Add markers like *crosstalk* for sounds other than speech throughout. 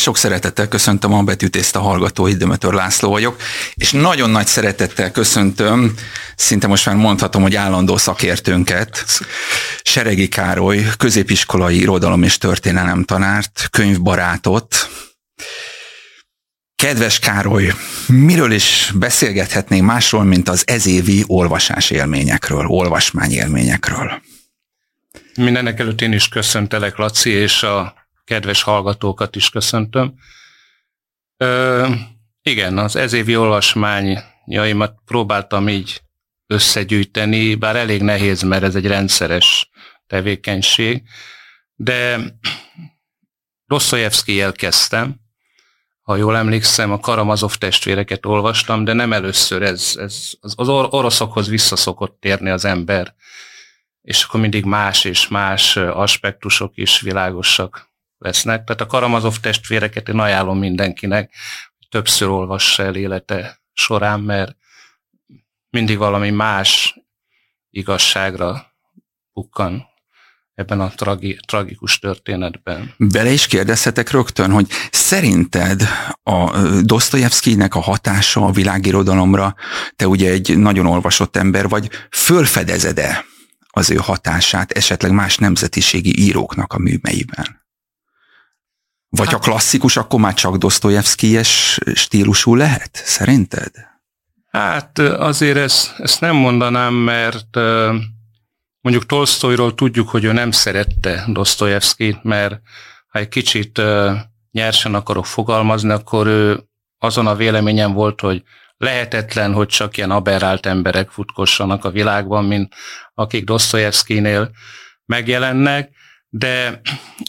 Sok szeretettel köszöntöm a betűtészt a hallgatói, Dömötör László vagyok, és nagyon nagy szeretettel köszöntöm, szinte most már mondhatom, hogy állandó szakértőnket, Seregi Károly, középiskolai irodalom és történelem tanárt, könyvbarátot. Kedves Károly, miről is beszélgethetnénk másról, mint az ezévi olvasás élményekről, olvasmány élményekről? Mindenek előtt én is köszöntelek, Laci, és a kedves hallgatókat is köszöntöm. Ö, igen, az ezévi olvasmányaimat próbáltam így összegyűjteni, bár elég nehéz, mert ez egy rendszeres tevékenység, de Dostoyevsky elkezdtem, ha jól emlékszem, a Karamazov testvéreket olvastam, de nem először ez, ez az oroszokhoz visszaszokott térni az ember, és akkor mindig más és más aspektusok is világosak lesznek. Tehát a Karamazov testvéreket én ajánlom mindenkinek, többször olvassa el élete során, mert mindig valami más igazságra bukkan ebben a tragi, tragikus történetben. Bele is kérdezhetek rögtön, hogy szerinted a Dostoyevskynek a hatása a világirodalomra, te ugye egy nagyon olvasott ember vagy, fölfedezed-e az ő hatását esetleg más nemzetiségi íróknak a műveiben? Vagy hát, a klasszikus, akkor már csak Dostoyevsky-es stílusú lehet, szerinted? Hát azért ezt, ezt nem mondanám, mert mondjuk Tolstoyról tudjuk, hogy ő nem szerette Dostoyevskit, mert ha egy kicsit nyersen akarok fogalmazni, akkor ő azon a véleményen volt, hogy lehetetlen, hogy csak ilyen aberrált emberek futkossanak a világban, mint akik Dostoyevskinél megjelennek, de,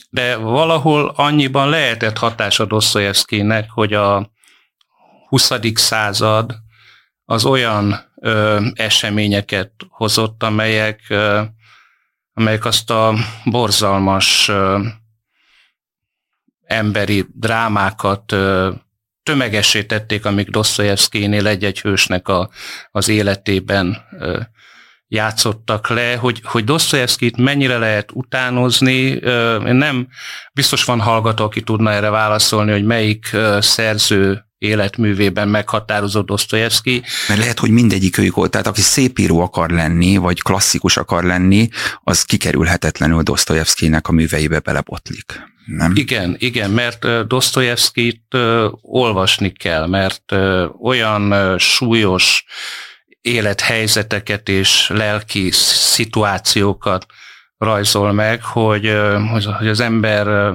de valahol annyiban lehetett hatása Dostoyevskynek, hogy a 20. század az olyan ö, eseményeket hozott, amelyek, ö, amelyek azt a borzalmas ö, emberi drámákat ö, tömegesítették, amik Dostoyevskynél egy-egy hősnek a, az életében ö, játszottak le, hogy, hogy Dostoyevskit mennyire lehet utánozni, én nem biztos van hallgató, aki tudna erre válaszolni, hogy melyik szerző életművében meghatározott Dostoyevsky. Mert lehet, hogy mindegyik őjük volt, tehát aki szép író akar lenni, vagy klasszikus akar lenni, az kikerülhetetlenül Dostoyevskynek a műveibe belebotlik. Nem? Igen, igen, mert Dostoyevskit olvasni kell, mert olyan súlyos élethelyzeteket és lelki szituációkat rajzol meg, hogy, hogy az ember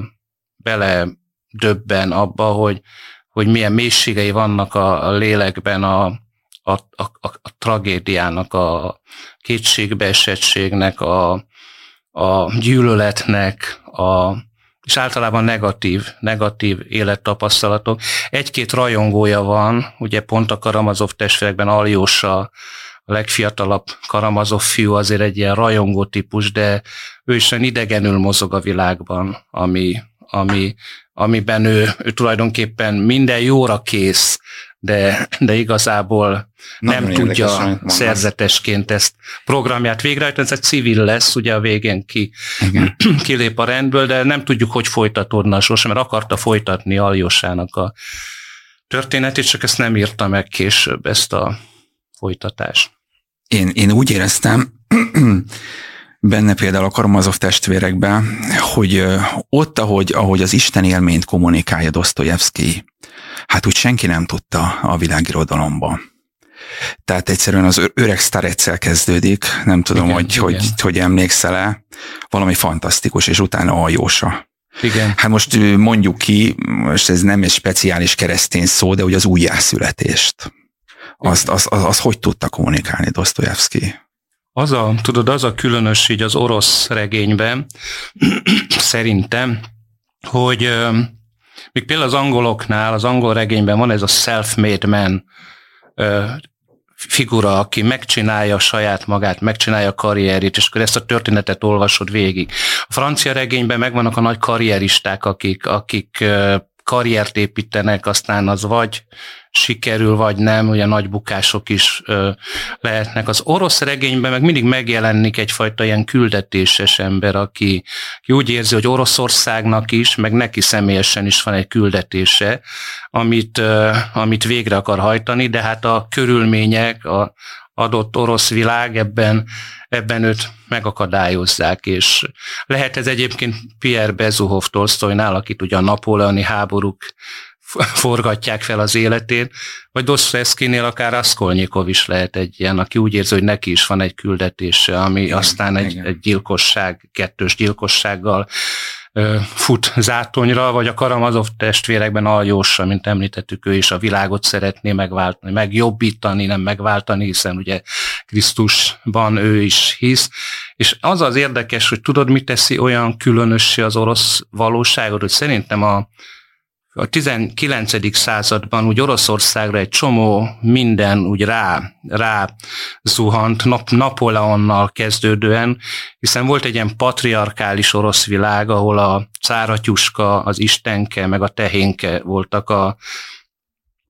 bele döbben abba, hogy, hogy milyen mélységei vannak a, a lélekben a, a, a, a tragédiának, a kétségbeesettségnek, a, a gyűlöletnek, a, és általában negatív, negatív élettapasztalatok. Egy-két rajongója van, ugye pont a Karamazov testvérekben Aljósa, a legfiatalabb Karamazov fiú azért egy ilyen rajongó típus, de ő is olyan idegenül mozog a világban, ami, ami, amiben ő, ő tulajdonképpen minden jóra kész, de, de igazából Nagyon nem tudja szerzetesként ezt programját végrehajtani. Ez egy civil lesz, ugye a végén ki, Igen. *clears throat* kilép a rendből, de nem tudjuk, hogy folytatódna sorsa, mert akarta folytatni Aljosának a történetét, csak ezt nem írta meg később, ezt a folytatást. Én, én úgy éreztem, *clears throat* benne például a Karamazov testvérekben, hogy ott, ahogy, ahogy az Isten élményt kommunikálja Dostoyevsky, hát úgy senki nem tudta a világirodalomban. Tehát egyszerűen az öreg Starecel kezdődik, nem tudom, igen, hogy, igen. hogy hogy emlékszel-e, valami fantasztikus, és utána a Jósa. Igen. Hát most mondjuk ki, most ez nem egy speciális keresztény szó, de hogy az újjászületést. Azt, az, az, az hogy tudta kommunikálni Dostoyevsky? Az a, tudod, az a különös így az orosz regényben, *clears throat* szerintem, hogy még például az angoloknál, az angol regényben van ez a self-made man figura, aki megcsinálja saját magát, megcsinálja a karrierét, és akkor ezt a történetet olvasod végig. A francia regényben megvannak a nagy karrieristák, akik, akik karriert építenek, aztán az vagy sikerül, vagy nem, ugye nagy bukások is ö, lehetnek. Az orosz regényben meg mindig megjelenik egyfajta ilyen küldetéses ember, aki, aki úgy érzi, hogy Oroszországnak is, meg neki személyesen is van egy küldetése, amit, ö, amit végre akar hajtani, de hát a körülmények, a adott orosz világ ebben, ebben őt megakadályozzák, és lehet ez egyébként Pierre Bezuhov Tolstoynál, akit ugye a napóleoni háborúk *laughs* forgatják fel az életét, vagy Dostoyevskynél akár Raskolnikov is lehet egy ilyen, aki úgy érzi, hogy neki is van egy küldetése, ami igen, aztán egy, egy gyilkosság, kettős gyilkossággal fut zátonyra, vagy a Karamazov testvérekben Aljósa, mint említettük, ő is a világot szeretné megváltani, megjobbítani, nem megváltani, hiszen ugye Krisztusban ő is hisz. És az az érdekes, hogy tudod, mit teszi olyan különössé az orosz valóságot, hogy szerintem a a 19. században úgy Oroszországra egy csomó minden úgy rá, rá zuhant nap, Napoleonnal kezdődően, hiszen volt egy ilyen patriarkális orosz világ, ahol a cáratyuska, az istenke, meg a tehénke voltak a,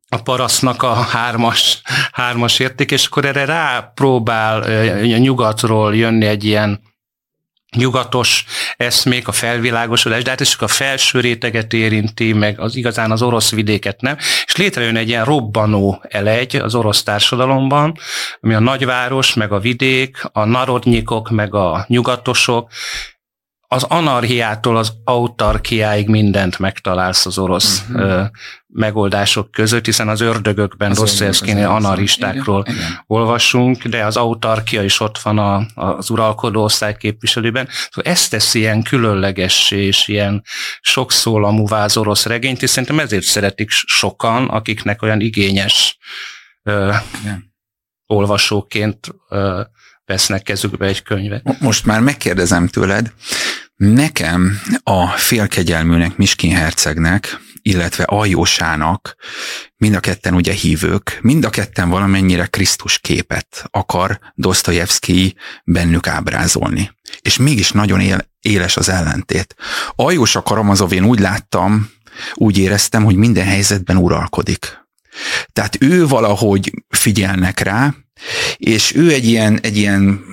a parasznak a hármas, hármas érték, és akkor erre rápróbál a nyugatról jönni egy ilyen nyugatos eszmék, a felvilágosodás, de hát ez csak a felső réteget érinti, meg az igazán az orosz vidéket nem, és létrejön egy ilyen robbanó elegy az orosz társadalomban, ami a nagyváros, meg a vidék, a narodnyikok, meg a nyugatosok, az anarhiától az autarkiáig mindent megtalálsz az orosz uh-huh. megoldások között, hiszen az ördögökben Dostoyevskynél anarchistákról igen, igen. olvasunk, de az autarkia is ott van a, az uralkodó osztály képviselőben. Szóval ezt teszi ilyen különlegessé és ilyen sokszólamúvá az orosz regényt, és szerintem ezért szeretik sokan, akiknek olyan igényes ö, olvasóként ö, vesznek kezükbe egy könyvet. Most már megkérdezem tőled, nekem a félkegyelműnek, Miskin hercegnek, illetve Aljósának, mind a ketten ugye hívők, mind a ketten valamennyire Krisztus képet akar Dostoyevsky bennük ábrázolni. És mégis nagyon él, éles az ellentét. Aljós a Karamazov én úgy láttam, úgy éreztem, hogy minden helyzetben uralkodik. Tehát ő valahogy figyelnek rá, és ő egy ilyen, egy ilyen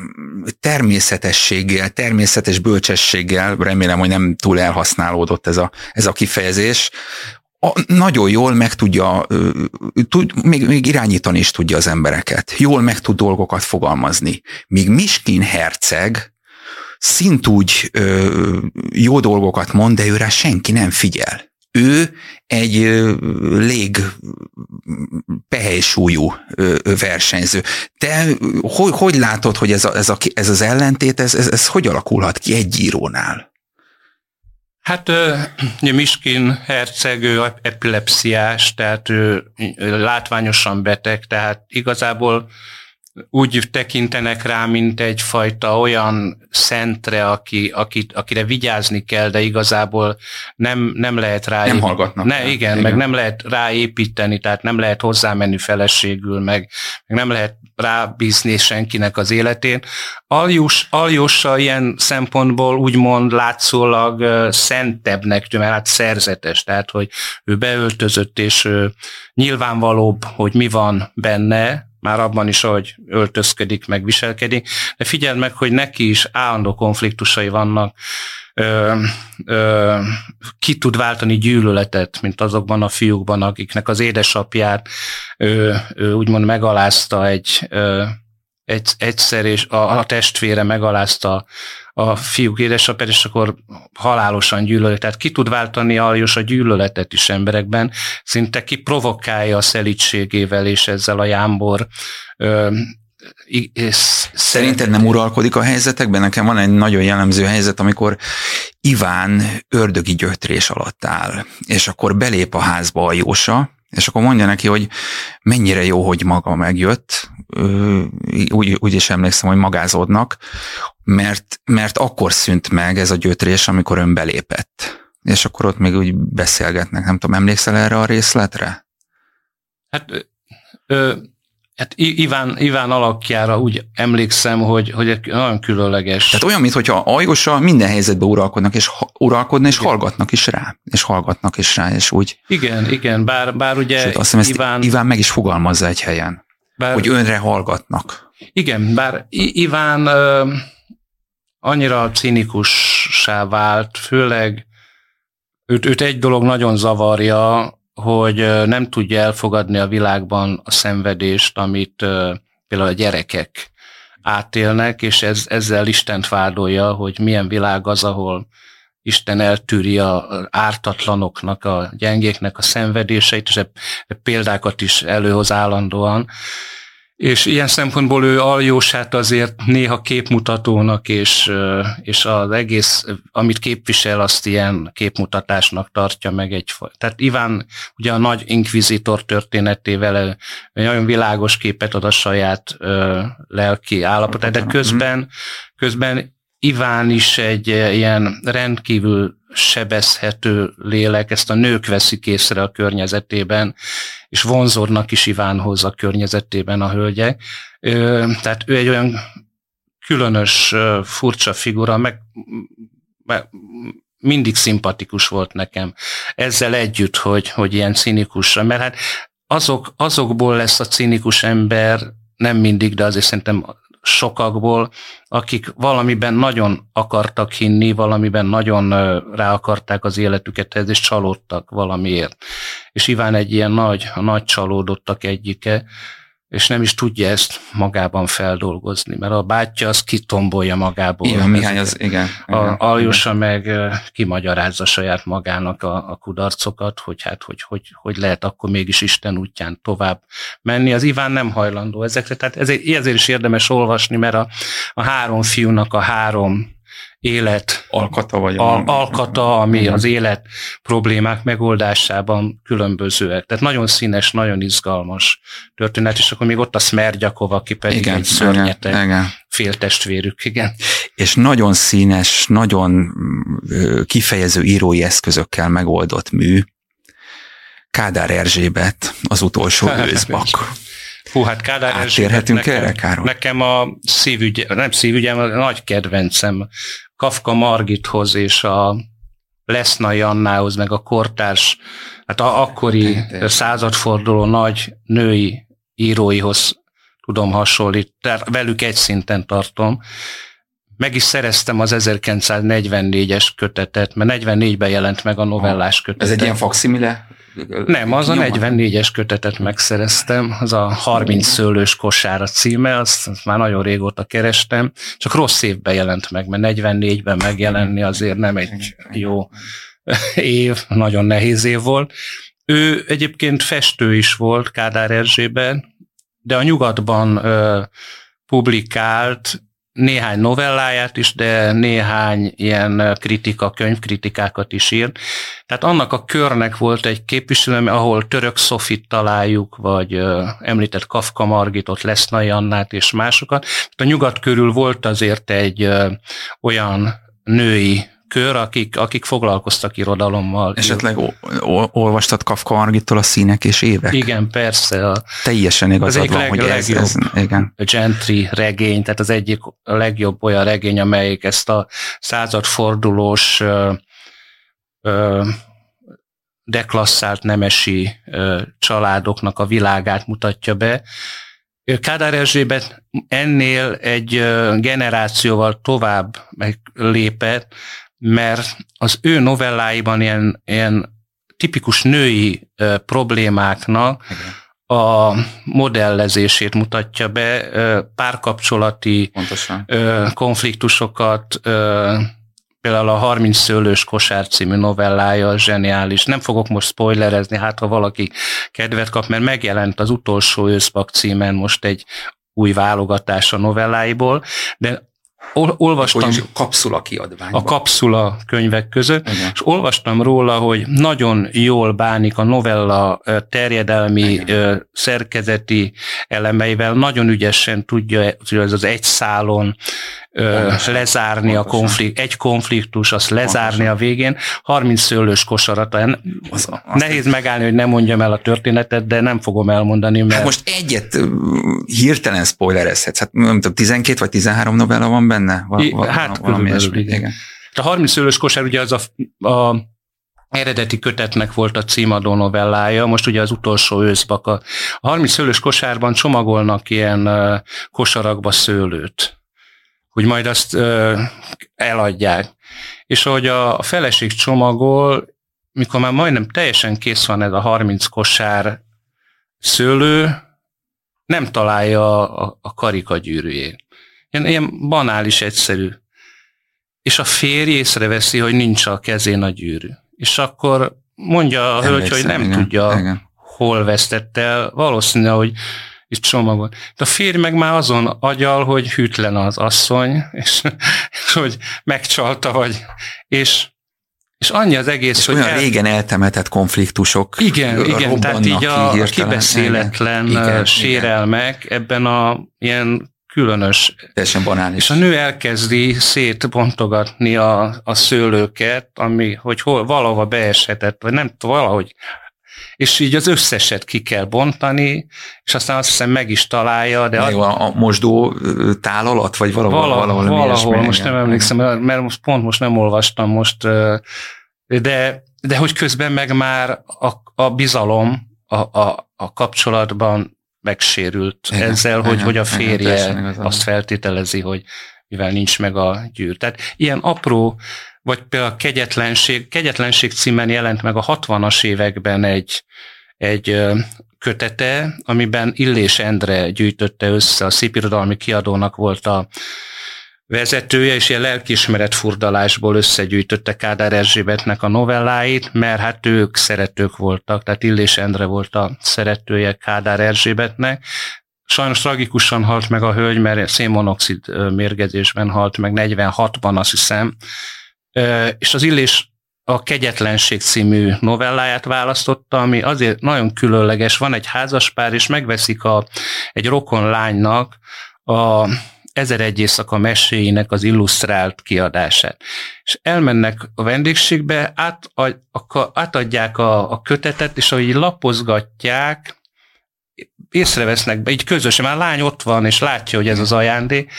természetességgel, természetes bölcsességgel, remélem, hogy nem túl elhasználódott ez a, ez a kifejezés, a, nagyon jól meg tudja, tud, még, még irányítani is tudja az embereket. Jól meg tud dolgokat fogalmazni. Míg Miskin herceg szintúgy ö, jó dolgokat mond, de őre senki nem figyel ő egy lég pehely versenyző. Te hogy, hogy látod, hogy ez, a, ez, a, ez az ellentét, ez, ez, ez hogy alakulhat ki egy írónál? Hát Miskin herceg, ő epilepsziás, tehát ő látványosan beteg, tehát igazából úgy tekintenek rá, mint egyfajta olyan szentre, aki, aki, akire vigyázni kell, de igazából nem, nem lehet rá... Nem hallgatnak. Ne, igen, igen, meg nem lehet ráépíteni, tehát nem lehet hozzámenni feleségül, meg, meg nem lehet rábízni senkinek az életén. Aljus, Aljussa ilyen szempontból úgymond látszólag uh, szentebbnek tűn, mert hát szerzetes, tehát hogy ő beöltözött, és uh, nyilvánvalóbb, hogy mi van benne, már abban is, ahogy öltözködik, meg viselkedik, de figyeld meg, hogy neki is állandó konfliktusai vannak, ö, ö, ki tud váltani gyűlöletet, mint azokban a fiúkban, akiknek az édesapját ö, ö, úgymond megalázta egy, ö, egy, egyszer, és a, a testvére megalázta a fiúk édesapját, és akkor halálosan gyűlölet. Tehát ki tud váltani aljos a gyűlöletet is emberekben, szinte ki provokálja a szelítségével és ezzel a jámbor ö, Szerinted nem uralkodik a helyzetekben? Nekem van egy nagyon jellemző helyzet, amikor Iván ördögi gyötrés alatt áll, és akkor belép a házba a Jósa, és akkor mondja neki, hogy mennyire jó, hogy maga megjött, úgy, úgy is emlékszem, hogy magázódnak, mert, mert akkor szűnt meg ez a gyötrés, amikor ön belépett. És akkor ott még úgy beszélgetnek, nem tudom, emlékszel erre a részletre? Hát ö, Hát Iván, Iván alakjára úgy emlékszem, hogy, hogy egy nagyon különleges. Tehát olyan, mintha Aljosa minden helyzetben uralkodnak, és uralkodna, és igen. hallgatnak is rá, és hallgatnak is rá, és úgy. Igen, igen, bár, bár ugye Sőt, azt hiszem, Iván... Iván meg is fogalmazza egy helyen, bár, hogy önre hallgatnak. Igen, bár Iván uh, annyira cinikussá vált, főleg őt, őt egy dolog nagyon zavarja, hogy nem tudja elfogadni a világban a szenvedést, amit például a gyerekek átélnek, és ez, ezzel Istent vádolja, hogy milyen világ az, ahol Isten eltűri a ártatlanoknak, a gyengéknek a szenvedéseit, és példákat is előhoz állandóan és ilyen szempontból ő aljósát azért néha képmutatónak, és, és az egész, amit képvisel, azt ilyen képmutatásnak tartja meg egy. Tehát Iván ugye a nagy inkvizitor történetével nagyon világos képet ad a saját lelki állapotát, de közben, közben Iván is egy ilyen rendkívül sebezhető lélek, ezt a nők veszik észre a környezetében, és vonzódnak is Ivánhoz a környezetében a hölgyek. Tehát ő egy olyan különös, furcsa figura, meg, meg mindig szimpatikus volt nekem. Ezzel együtt, hogy, hogy ilyen cinikus, mert hát azok, azokból lesz a cinikus ember, nem mindig, de azért szerintem sokakból, akik valamiben nagyon akartak hinni, valamiben nagyon rá akarták az életüket ez, és csalódtak valamiért. És Iván egy ilyen nagy, a nagy csalódottak egyike, és nem is tudja ezt magában feldolgozni, mert a bátyja az kitombolja magából. Igen, Mihály az, igen. A, Aljusa meg kimagyarázza saját magának a, a kudarcokat, hogy hát, hogy, hogy, hogy lehet akkor mégis Isten útján tovább menni. Az Iván nem hajlandó ezekre, tehát ezért, ezért is érdemes olvasni, mert a, a három fiúnak a három élet alkata, vagy a, alkata, ami az élet problémák megoldásában különbözőek. Tehát nagyon színes, nagyon izgalmas történet, és akkor még ott a Smerdjakov, aki pedig igen, egy szörnyeteg igen, féltestvérük, igen. És nagyon színes, nagyon kifejező írói eszközökkel megoldott mű. Kádár Erzsébet, az utolsó *laughs* őszbak. Hú, hát Kádár Átérhetünk nekem, erre, Károly? Nekem a szívügy, nem szívügyem, a nagy kedvencem. Kafka Margithoz és a Lesznai Annához, meg a kortárs, hát a akkori századforduló nagy női íróihoz tudom hasonlítani, tehát velük egy szinten tartom. Meg is szereztem az 1944-es kötetet, mert 44-ben jelent meg a novellás kötetet. Ez egy ilyen faximile nem, az a 44-es kötetet megszereztem, az a 30 szőlős kosára címe, azt, azt már nagyon régóta kerestem, csak rossz évben jelent meg, mert 44-ben megjelenni azért nem egy jó év, nagyon nehéz év volt. Ő egyébként festő is volt Kádár Erzsében, de a nyugatban ö, publikált néhány novelláját is, de néhány ilyen kritika, könyvkritikákat is írt. Tehát annak a körnek volt egy képviselő, ahol Török Szofit találjuk, vagy uh, említett Kafka Margitot, Lesznai Annát és másokat. A nyugat körül volt azért egy olyan női kör, akik, akik foglalkoztak irodalommal. Esetleg olvastad Kafka Margittól a színek és évek? Igen, persze. A, teljesen igazad van, leg, hogy ez, ez, igen. A Gentry regény, tehát az egyik a legjobb olyan regény, amelyik ezt a századfordulós ö, ö, deklasszált nemesi ö, családoknak a világát mutatja be. Kádár Erzsébet ennél egy generációval tovább lépett, mert az ő novelláiban ilyen, ilyen tipikus női ö, problémáknak Igen. a modellezését mutatja be, ö, párkapcsolati ö, konfliktusokat, ö, például a 30 szőlős kosár című novellája zseniális. Nem fogok most spoilerezni, hát ha valaki kedvet kap, mert megjelent az utolsó őszbak címen most egy új válogatás a novelláiból, de olvastam a kapszula kiadványban. A kapszula könyvek között, Igen. és olvastam róla, hogy nagyon jól bánik a novella terjedelmi Igen. szerkezeti elemeivel, nagyon ügyesen tudja, hogy ez az egy szálon Pontosan. lezárni Pontosan. a konflikt, egy konfliktus, azt lezárni Pontosan. a végén, 30 szőlős kosarat. Az, Nehéz megállni, hogy nem mondjam el a történetet, de nem fogom elmondani, mert... Hát most egyet hirtelen spoilerezhetsz, hát nem tudom, 12 vagy 13 novella van benne? Val- val- hát valami körülbelül, igen. igen. A 30 szőlős kosár ugye az a, a eredeti kötetnek volt a címadó novellája, most ugye az utolsó őszbaka. A 30 szőlős kosárban csomagolnak ilyen kosarakba szőlőt hogy majd azt ö, eladják. És ahogy a, a feleség csomagol, mikor már majdnem teljesen kész van ez a 30 kosár szőlő, nem találja a, a karika gyűrűjét. Ilyen, ilyen banális, egyszerű. És a férj észreveszi, hogy nincs a kezén a gyűrű. És akkor mondja a hölgy, hogy nem igen, tudja, igen. hol vesztette el. Valószínű, hogy és csomagon. De a férj meg már azon agyal, hogy hűtlen az asszony, és, és *laughs* hogy megcsalta, vagy, és és annyi az egész, és hogy... Olyan el... régen eltemetett konfliktusok Igen, igen, tehát így a, a kibeszéletlen igen, sérelmek igen. ebben a ilyen különös. Teljesen banális. És a nő elkezdi szétbontogatni a, a szőlőket, ami, hogy hol, valahova beeshetett, vagy nem valahogy és így az összeset ki kell bontani, és aztán azt hiszem meg is találja. De ad... a, a mosdó tál alatt, vagy valahol? Valahol, valahol, valahol most nem emlékszem, mert most pont most nem olvastam most, de, de hogy közben meg már a, a bizalom a, a, a kapcsolatban megsérült igen, ezzel, igen, hogy, hogy a férje igen, azt feltételezi, hogy mivel nincs meg a gyűr. Tehát ilyen apró vagy például a Kegyetlenség, Kegyetlenség címen jelent meg a 60-as években egy, egy kötete, amiben Illés Endre gyűjtötte össze, a szépirodalmi kiadónak volt a vezetője, és ilyen lelkiismeret furdalásból összegyűjtötte Kádár Erzsébetnek a novelláit, mert hát ők szeretők voltak, tehát Illés Endre volt a szeretője Kádár Erzsébetnek, Sajnos tragikusan halt meg a hölgy, mert szénmonoxid mérgezésben halt meg 46-ban, azt hiszem, és az Illés a Kegyetlenség című novelláját választotta, ami azért nagyon különleges. Van egy házaspár, és megveszik a, egy rokon lánynak a Ezer egy éjszaka meséinek az illusztrált kiadását. És elmennek a vendégségbe, át, a, átadják a, a kötetet, és ahogy lapozgatják, észrevesznek be, így közösen, már a lány ott van, és látja, hogy ez az ajándék,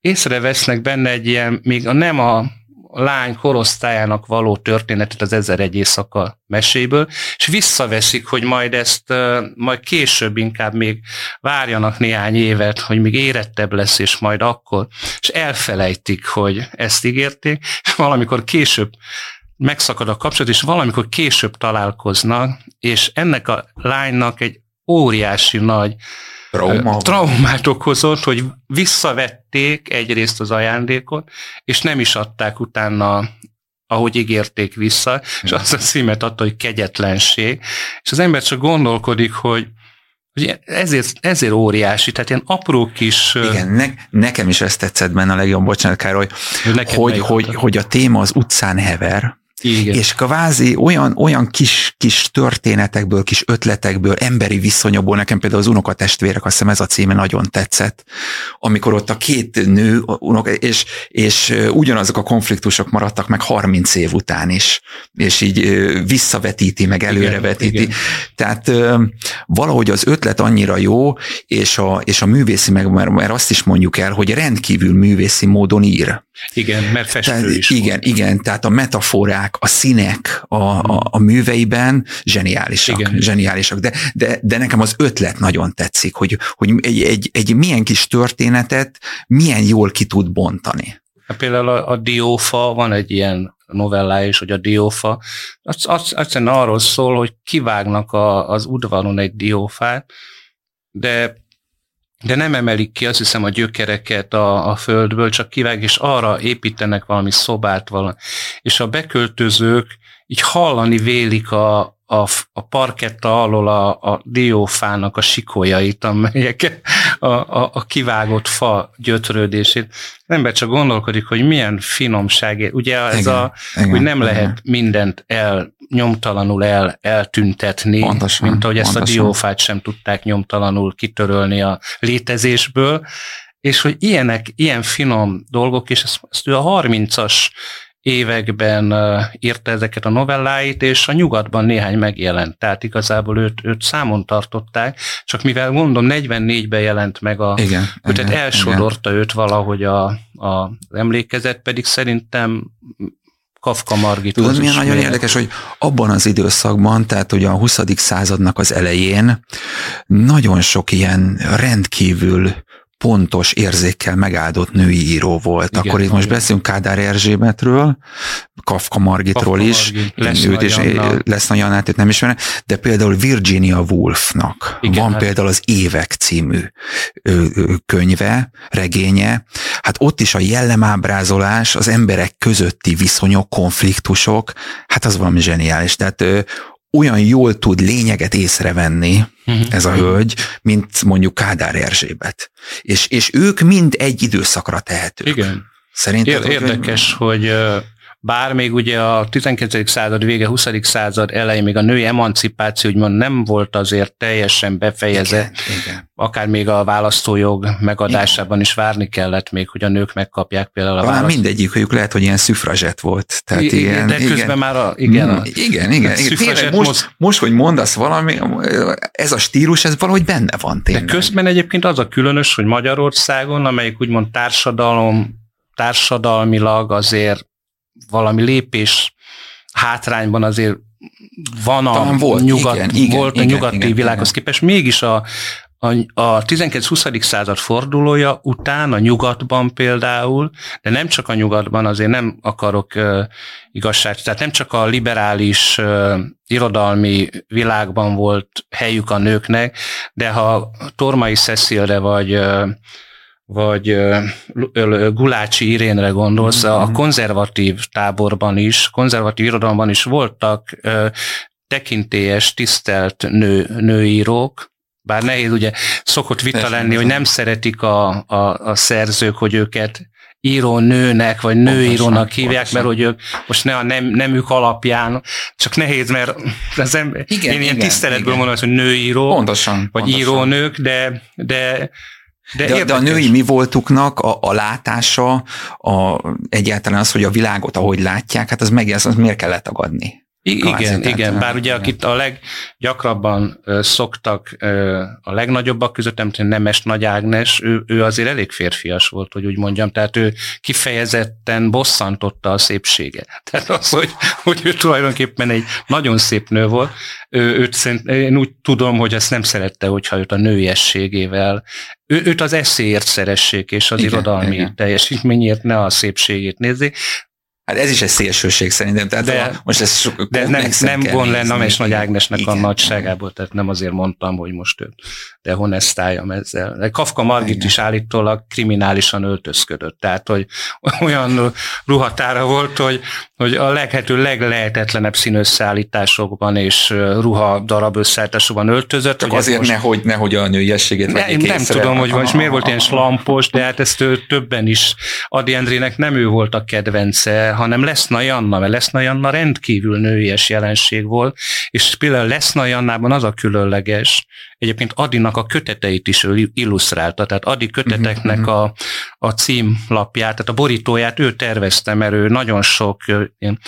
észrevesznek benne egy ilyen, még a, nem a lány korosztályának való történetet az Ezer egy éjszaka meséből, és visszaveszik, hogy majd ezt majd később inkább még várjanak néhány évet, hogy még érettebb lesz, és majd akkor, és elfelejtik, hogy ezt ígérték, és valamikor később megszakad a kapcsolat, és valamikor később találkoznak, és ennek a lánynak egy óriási nagy Trauma. traumát okozott, hogy visszavették egyrészt az ajándékot, és nem is adták utána ahogy ígérték vissza, és azt a címet adta, hogy kegyetlenség. És az ember csak gondolkodik, hogy hogy ezért, ezért óriási, tehát ilyen apró kis... Igen, ne, nekem is ezt tetszett benne a legjobb, bocsánat Károly, hogy, hogy, hogy a téma az utcán hever, igen. És kvázi olyan, olyan kis, kis történetekből, kis ötletekből, emberi viszonyokból, nekem például az unokatestvérek, azt hiszem ez a címe nagyon tetszett, amikor ott a két nő, unoka, és, és ugyanazok a konfliktusok maradtak meg 30 év után is, és így visszavetíti, meg előrevetíti. Igen. Tehát valahogy az ötlet annyira jó, és a, és a művészi meg, mert, mert azt is mondjuk el, hogy rendkívül művészi módon ír. Igen, mert festő tehát, is. Igen, volt. igen, tehát a metaforák, a színek a, a, a műveiben zseniálisak, igen. zseniálisak. De, de, de nekem az ötlet nagyon tetszik, hogy, hogy egy, egy, egy milyen kis történetet milyen jól ki tud bontani. Hát például a, a Diófa, van egy ilyen novellá is, hogy a diófa, az, az egyszerűen arról szól, hogy kivágnak a, az udvaron egy diófát, de de nem emelik ki, azt hiszem, a gyökereket a, a földből, csak kivág, és arra építenek valami szobát, valami. és a beköltözők így hallani vélik a, a, a parketta alól a, a diófának a sikolyait, amelyek a, a, a kivágott fa gyötrődését. Az ember csak gondolkodik, hogy milyen finomság. Ugye ez igen, a, igen, hogy nem igen. lehet mindent el nyomtalanul el, eltüntetni, pontosan, mint ahogy pontosan. ezt a diófát sem tudták nyomtalanul kitörölni a létezésből, és hogy ilyenek, ilyen finom dolgok, és ezt, ezt ő a 30-as években írta ezeket a novelláit, és a nyugatban néhány megjelent. Tehát igazából őt, őt számon tartották, csak mivel mondom, 44-ben jelent meg a igen, ő, tehát elsodorta igen. őt valahogy a, a, emlékezet, pedig szerintem Kafka Margit. Tudod, milyen nagyon érdekes, hogy abban az időszakban, tehát ugye a 20. századnak az elején nagyon sok ilyen rendkívül pontos érzékkel megáldott női író volt. Igen, Akkor itt most beszélünk Kádár Erzsébetről, Kafka Margitról Kafka is, Margit, őt is lesz nagy Jannát, őt nem ismerem, de például Virginia Woolfnak Igen, van hát. például az Évek című könyve, regénye, hát ott is a jellemábrázolás, az emberek közötti viszonyok, konfliktusok, hát az valami zseniális. Tehát olyan jól tud lényeget észrevenni uh-huh. ez a hölgy, mint mondjuk Kádár Erzsébet. És, és ők mind egy időszakra tehetők. Igen. Szerinted, Érdekes, hogy, hogy bár még ugye a 19. század vége, 20. század elején még a női emancipáció úgymond nem volt azért teljesen befejezett, igen, igen. akár még a választójog megadásában igen. is várni kellett még, hogy a nők megkapják például a választ. mindegyik, hogy lehet, hogy ilyen szüfrazsett volt. Tehát I- igen, de közben igen. már a, igen, a, igen, igen, igen. Tényleg most, most, hogy mondasz valami, ez a stílus, ez valahogy benne van tényleg. De közben egyébként az a különös, hogy Magyarországon, amelyik úgymond társadalom, társadalmilag azért valami lépés hátrányban azért van a volt, nyugat, igen, igen, volt igen, a nyugati igen, világhoz igen. képest, mégis a, a, a 19-20. század fordulója után a nyugatban például, de nem csak a nyugatban, azért nem akarok uh, igazság, tehát nem csak a liberális uh, irodalmi világban volt helyük a nőknek, de ha Tormai Cecilre vagy uh, vagy Gulácsi Irénre gondolsz, mm-hmm. a konzervatív táborban is, konzervatív irodalomban is voltak tekintélyes, tisztelt nő, nőírók, bár nehéz, ugye szokott vita Persze, lenni, hogy nem szeretik a, a, a szerzők, hogy őket író nőnek, vagy nőírónak hívják, pontosan. mert hogy ők most ne a nem, nemük alapján, csak nehéz, mert az ember, igen, én ilyen igen, tiszteletből igen. mondom, hogy nőíró, pontosan, vagy pontosan. írónők, de, de de, de, de a női mi voltuknak a, a látása, a, egyáltalán az, hogy a világot ahogy látják, hát az meg az miért kell letagadni? Igen, igen, bár ugye akit a leggyakrabban szoktak a legnagyobbak között, nem Nemes Nagy Ágnes, ő, ő azért elég férfias volt, hogy úgy mondjam, tehát ő kifejezetten bosszantotta a szépsége. *laughs* Tehát az, hogy, hogy ő tulajdonképpen egy nagyon szép nő volt, ő, őt szerint, én úgy tudom, hogy ezt nem szerette, hogyha őt a nőiességével, ő, őt az eszéért szeressék, és az igen, irodalmi igen. teljesítményért ne a szépségét nézzék, Hát ez is egy szélsőség szerintem. Tehát de, most ez sok, de nem, nem von le Names Nagy Ágnesnek igen, a nagyságából, tehát nem azért mondtam, hogy most őt de honesztáljam ezzel. De Kafka Margit igen. is állítólag kriminálisan öltözködött, tehát hogy olyan ruhatára volt, hogy, hogy a leghető leglehetetlenebb színösszállításokban és ruha darab összeállításokban öltözött. Csak azért most... nehogy, nehogy a nőiességét ne, Én nem tudom, hogy most miért volt ilyen slampos, de hát ezt ő többen is Adi Endrének nem ő volt a kedvence, hanem Leszna Janna, mert Leszna Janna rendkívül nőies jelenség volt, és például Leszna Jannában az a különleges, egyébként Adinak a köteteit is ő illusztrálta, tehát Adi köteteknek uh-huh. a, a címlapját, tehát a borítóját ő tervezte, mert ő nagyon sok ilyen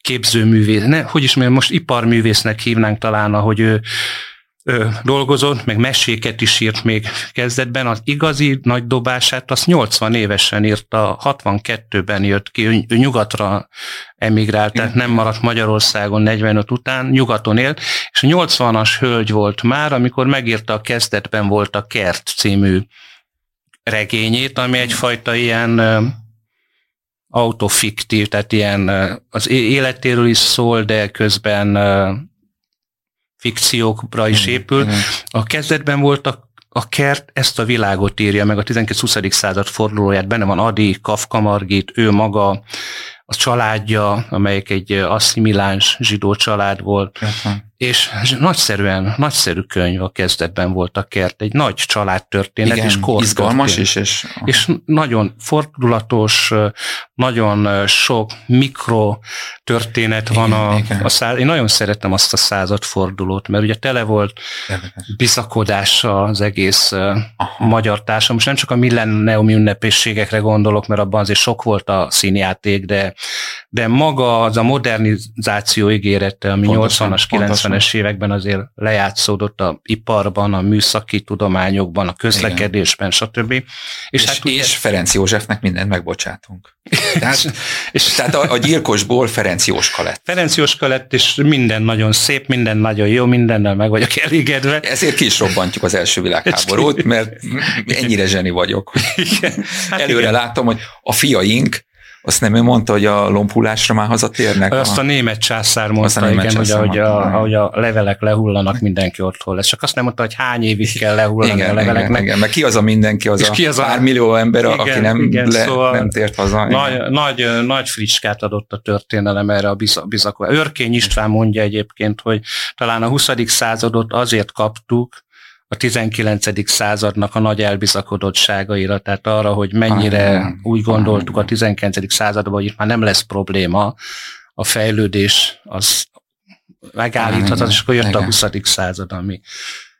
képzőművész, ne, hogy is mondjam, most iparművésznek hívnánk talán, ahogy ő ö, dolgozott, meg meséket is írt még kezdetben. Az igazi nagy dobását azt 80 évesen írta, 62-ben jött ki, ő, nyugatra emigrált, tehát nem maradt Magyarországon 45 után, nyugaton élt, és a 80-as hölgy volt már, amikor megírta a kezdetben volt a Kert című regényét, ami egyfajta ilyen autofiktív, tehát ilyen az életéről is szól, de közben fikciókra is épül. A kezdetben volt a a kert ezt a világot írja meg a 19-20. század fordulóját, benne van Adi, Kafka Margit, ő maga, a családja, amelyik egy asszimiláns zsidó család volt, uh-huh. És nagyszerűen, nagyszerű könyv a kezdetben volt a kert, egy nagy családtörténet, Igen, és kor izgalmas is, és, és nagyon fordulatos, nagyon sok mikro történet van igen, a, igen. a száz, én nagyon szeretem azt a századfordulót, mert ugye tele volt bizakodással az egész Aha. magyar társadalom, most nem csak a millennium ünnepészségekre gondolok, mert abban azért sok volt a színjáték, de, de maga az a modernizáció ígérete, ami pontosan, 80-as, 90-es években azért lejátszódott a iparban, a műszaki tudományokban, a közlekedésben, Igen. stb. És, és, hát ugye... és Ferenc Józsefnek mindent megbocsátunk. Tehát, *laughs* és, tehát a, a gyilkosból Ferenc Jóska lett. Ferenc Jóska lett, és minden nagyon szép, minden nagyon jó, mindennel meg vagyok elégedve. Ezért ki is robbantjuk az első világháborút, mert ennyire zseni vagyok. Igen. Hát Előre igen. látom, hogy a fiaink azt nem ő mondta, hogy a lompulásra már hazatérnek? Azt a német császár mondta, a német igen, császár hogy, mondta, hogy, a, hogy a levelek lehullanak, mindenki otthon lesz. Csak azt nem mondta, hogy hány évig kell lehullani igen, a leveleknek. Igen, igen, mert ki az a mindenki, az a, ki az a pár millió ember, igen, aki nem, igen, le, szóval nem tért haza. Nagy, nagy, nagy fricskát adott a történelem erre a bizakó. Örkény István mondja egyébként, hogy talán a 20. századot azért kaptuk, a 19. századnak a nagy elbizakodottságaira, tehát arra, hogy mennyire úgy gondoltuk a 19. században, hogy itt már nem lesz probléma, a fejlődés az megállíthatatlan, és akkor jött igen. a 20. század, ami...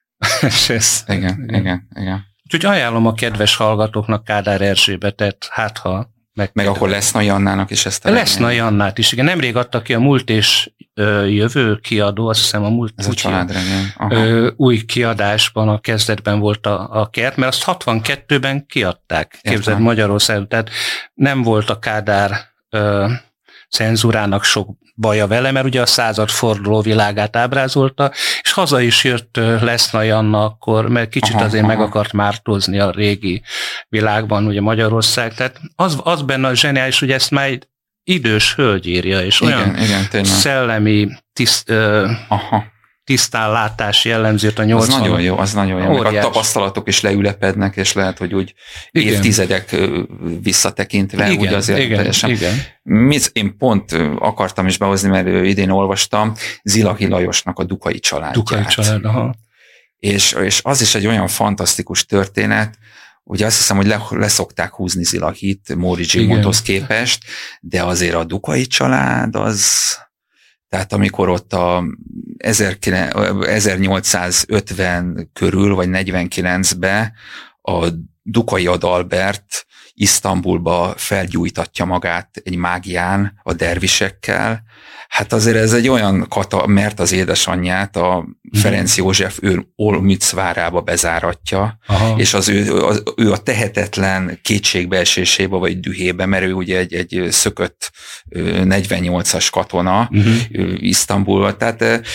*laughs* és ez, igen, igen, igen, igen. Úgyhogy ajánlom a kedves hallgatóknak Kádár Erzsébetet, hát ha meg, meg akkor lesz Nagy Annának is ezt a Lesz Nagy Annát is, igen. Nemrég adta ki a múlt és ö, jövő kiadó, azt hiszem a múlt Ez a. Ö, új kiadásban, a kezdetben volt a, a kert, mert azt 62-ben kiadták, képzeld Magyarországon. Tehát nem volt a Kádár ö, cenzúrának sok baja vele, mert ugye a század forduló világát ábrázolta, és haza is jött Lesznai Anna akkor, mert kicsit aha, azért aha. meg akart mártozni a régi világban, ugye Magyarország, tehát az, az benne a zseniális, hogy ezt már egy idős hölgy írja, és igen, olyan igen, szellemi tiszt, ö, aha tisztánlátás jellemzőt a 80 Az nagyon jó, az nagyon jó. Óriás. A tapasztalatok is leülepednek, és lehet, hogy úgy igen. évtizedek visszatekintve, igen, úgy azért igen, teljesen. Igen. Mit, én pont akartam is behozni, mert idén olvastam Zilaki Lajosnak a Dukai családját. Dukai család, aha. És, és az is egy olyan fantasztikus történet, Ugye azt hiszem, hogy le, leszokták húzni Zilakit Móri Zsigmondhoz képest, de azért a Dukai család az, tehát amikor ott a 1850 körül, vagy 49-be a Dukai Adalbert Isztambulba felgyújtatja magát egy mágián a dervisekkel, Hát azért ez egy olyan kata, mert az édesanyját a mhm. Ferenc József ő Olmützvárába bezáratja, Aha. és az ő, az, ő a tehetetlen kétségbeesésébe vagy dühébe, mert ő ugye egy, egy szökött 48-as katona uh-huh. Isztambulba, tehát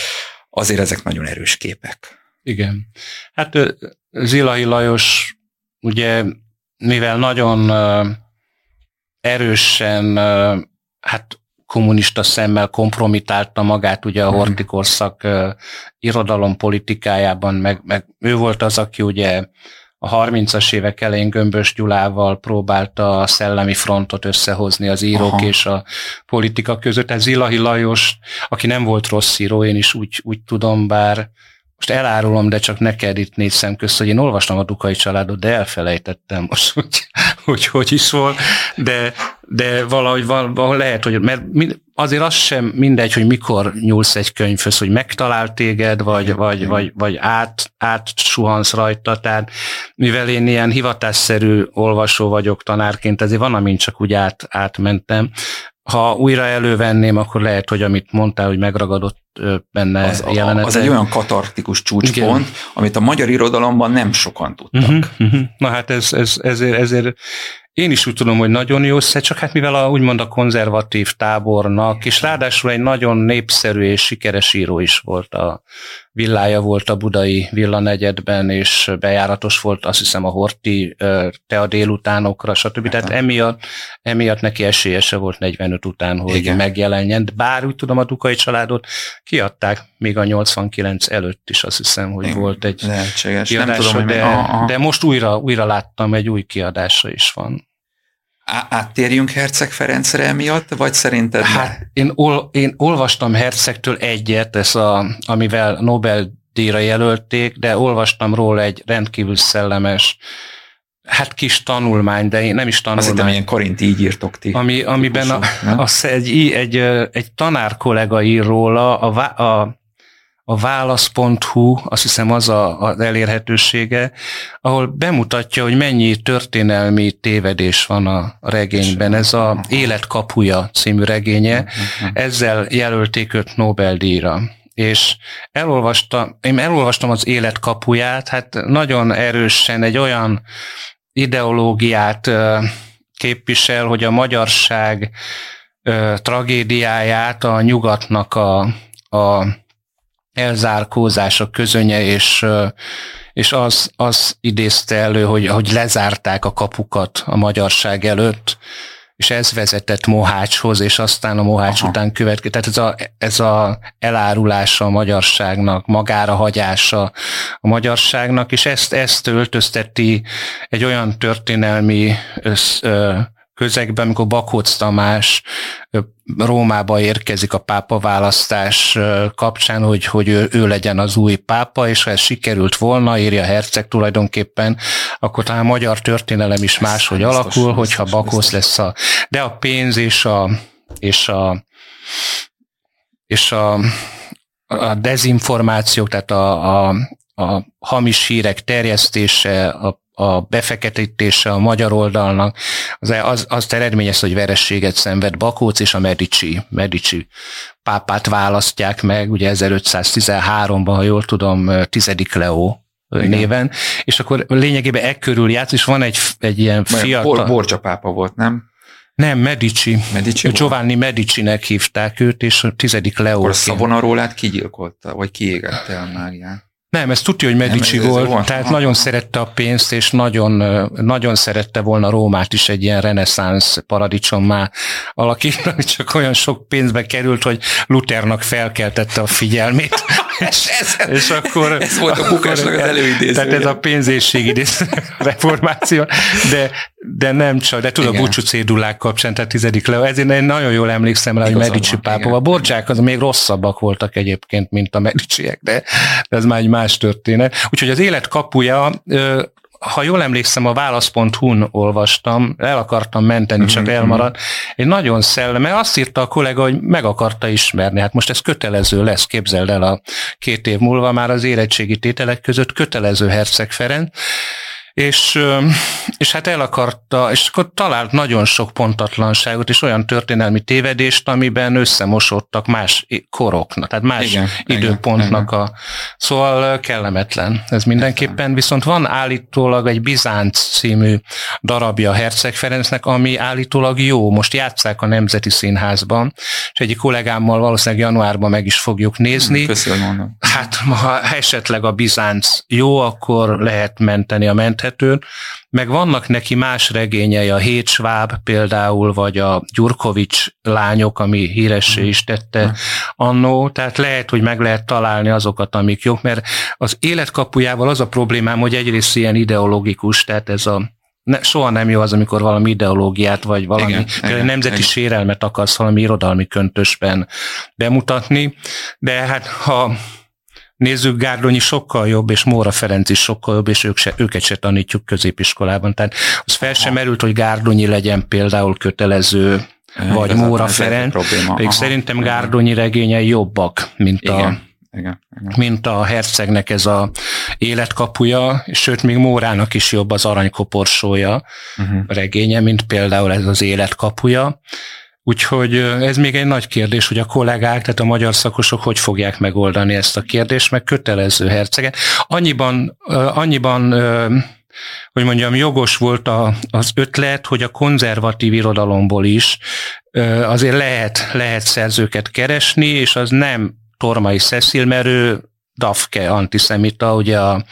azért ezek nagyon erős képek. Igen. Hát Zilai Lajos ugye, mivel nagyon erősen hát kommunista szemmel kompromitálta magát ugye a mhm. hortikorszak uh, irodalom politikájában, meg, meg ő volt az, aki ugye a 30-as évek elején Gömbös Gyulával próbálta a szellemi frontot összehozni az írók Aha. és a politika között. Ez Zilahi Lajos, aki nem volt rossz író, én is úgy, úgy tudom, bár most elárulom, de csak neked itt négy szem közt, hogy én olvastam a Dukai családot, de elfelejtettem most, *laughs* hogy hogy, hogy is volt, de, de valahogy valahol lehet, hogy mert azért az sem mindegy, hogy mikor nyúlsz egy könyvhöz, hogy megtalál téged, vagy, vagy, vagy, vagy át, át suhansz rajta, tehát mivel én ilyen hivatásszerű olvasó vagyok tanárként, ezért van, amint csak úgy át, átmentem, ha újra elővenném, akkor lehet, hogy amit mondtál, hogy megragadott benne az, jelenetek. Az egy olyan katartikus csúcspont, Igen. amit a magyar irodalomban nem sokan tudtak. Uh-huh, uh-huh. Na hát ez, ez, ezért, ezért én is úgy tudom, hogy nagyon jó össze, csak hát mivel a, úgymond a konzervatív tábornak, és ráadásul egy nagyon népszerű és sikeres író is volt a villája volt a budai villanegyedben, és bejáratos volt azt hiszem a Horti te a délutánokra, stb. Tehát emiatt, emiatt neki esélyese volt 45 után, hogy Igen. megjelenjen. De bár úgy tudom, a Dukai családot kiadták még a 89 előtt is, azt hiszem, hogy Igen. volt egy Lehetséges. kiadása, Nem tudom, de, de most újra, újra láttam, egy új kiadása is van. áttérjünk Herceg Ferencre emiatt, vagy szerinted? Hát én, ol, én olvastam Hercegtől egyet, ez a, amivel Nobel-díjra jelölték, de olvastam róla egy rendkívül szellemes hát kis tanulmány, de én nem is tanulmány. Azt hittem, ilyen Korint így írtok ti. Ami, amiben a, az egy, egy, egy tanár kollega ír róla, a, a a válasz.hu, azt hiszem az a, az elérhetősége, ahol bemutatja, hogy mennyi történelmi tévedés van a regényben. Ez a Életkapuja című regénye, ezzel jelölték őt Nobel-díjra és elolvastam, én elolvastam az életkapuját, hát nagyon erősen egy olyan ideológiát képvisel, hogy a magyarság tragédiáját a nyugatnak a, a elzárkózása közönye, és, és az, az idézte elő, hogy, hogy lezárták a kapukat a magyarság előtt, és ez vezetett Mohácshoz, és aztán a Mohács Aha. után következett. Tehát ez a, ez a elárulása a magyarságnak, magára hagyása a magyarságnak, és ezt, ezt öltözteti egy olyan történelmi össz, ö, közegben, amikor Bakóc Tamás Rómába érkezik a pápa választás kapcsán, hogy, hogy ő, ő legyen az új pápa, és ha ez sikerült volna, írja Herceg tulajdonképpen, akkor talán a magyar történelem is máshogy biztos, alakul, biztos, hogyha Bakóc lesz a... De a pénz és a, és a, és a, a dezinformációk, tehát a, a, a hamis hírek terjesztése, a a befeketítése a magyar oldalnak, az, az, azt eredményez, hogy verességet szenved Bakóc és a Medici, Medici pápát választják meg, ugye 1513-ban, ha jól tudom, tizedik Leó Igen. néven, és akkor lényegében e körül játsz, és van egy, egy ilyen fiatal... Bor, Borcsa pápa volt, nem? Nem, Medici. Medici Giovanni Medici-nek hívták őt, és a tizedik Leó. Akkor Szavonarólát kigyilkolta, vagy kiégette el Márián. Nem, ez tudja, hogy Medici nem, volt, tehát Aha. nagyon szerette a pénzt, és nagyon, nagyon szerette volna Rómát is egy ilyen reneszánsz paradicsommá alakítani, *laughs* csak olyan sok pénzbe került, hogy Luthernak felkeltette a figyelmét. És, *laughs* ez, és akkor, ez volt a bukásnak az előidéző. Tehát ez a pénzésség *laughs* reformáció, de, de nem csak, de tudod, a búcsú cédulák kapcsán, tehát tizedik le, ezért én nagyon jól emlékszem rá, hogy Medici pápa. A borcsák az még rosszabbak voltak egyébként, mint a Mediciek, de ez már egy más történet. Úgyhogy az élet kapuja ha jól emlékszem, a válasz.hu-n olvastam, el akartam menteni, csak mhm, elmaradt. Mhm. Egy nagyon szelleme, azt írta a kollega, hogy meg akarta ismerni. Hát most ez kötelező lesz, képzeld el a két év múlva már az érettségi tételek között kötelező Herceg Ferenc és, és hát el akarta, és akkor talált nagyon sok pontatlanságot, és olyan történelmi tévedést, amiben összemosodtak más koroknak, tehát más igen, időpontnak igen, a... Szóval kellemetlen ez mindenképpen, viszont van állítólag egy Bizánc című darabja Herceg Ferencnek, ami állítólag jó. Most játszák a Nemzeti Színházban, és egyik kollégámmal valószínűleg januárban meg is fogjuk nézni. Köszönöm. Hát ha esetleg a Bizánc jó, akkor lehet menteni a ment érthető, meg vannak neki más regényei, a Hét Schwab például, vagy a Gyurkovics lányok, ami híressé is tette mm. annó, tehát lehet, hogy meg lehet találni azokat, amik jók, mert az életkapujával az a problémám, hogy egyrészt ilyen ideológikus, tehát ez a ne, soha nem jó az, amikor valami ideológiát, vagy valami igen, igen, nemzeti igen. sérelmet akarsz valami irodalmi köntösben bemutatni, de hát ha nézzük, Gárdonyi sokkal jobb, és Móra Ferenc is sokkal jobb, és ők se, őket se tanítjuk középiskolában. Tehát az fel sem merült, hogy Gárdonyi legyen például kötelező, vagy ez Móra Ferenc. Még szerintem Gárdonyi regényei jobbak, mint igen. a igen, igen. mint a hercegnek ez a életkapuja, sőt, még Mórának is jobb az aranykoporsója uh-huh. regénye, mint például ez az életkapuja. Úgyhogy ez még egy nagy kérdés, hogy a kollégák, tehát a magyar szakosok hogy fogják megoldani ezt a kérdést, meg kötelező herceget. Annyiban, annyiban hogy mondjam, jogos volt a, az ötlet, hogy a konzervatív irodalomból is azért lehet, lehet szerzőket keresni, és az nem Tormai Cecil, mert ő Dafke antiszemita, ugye a,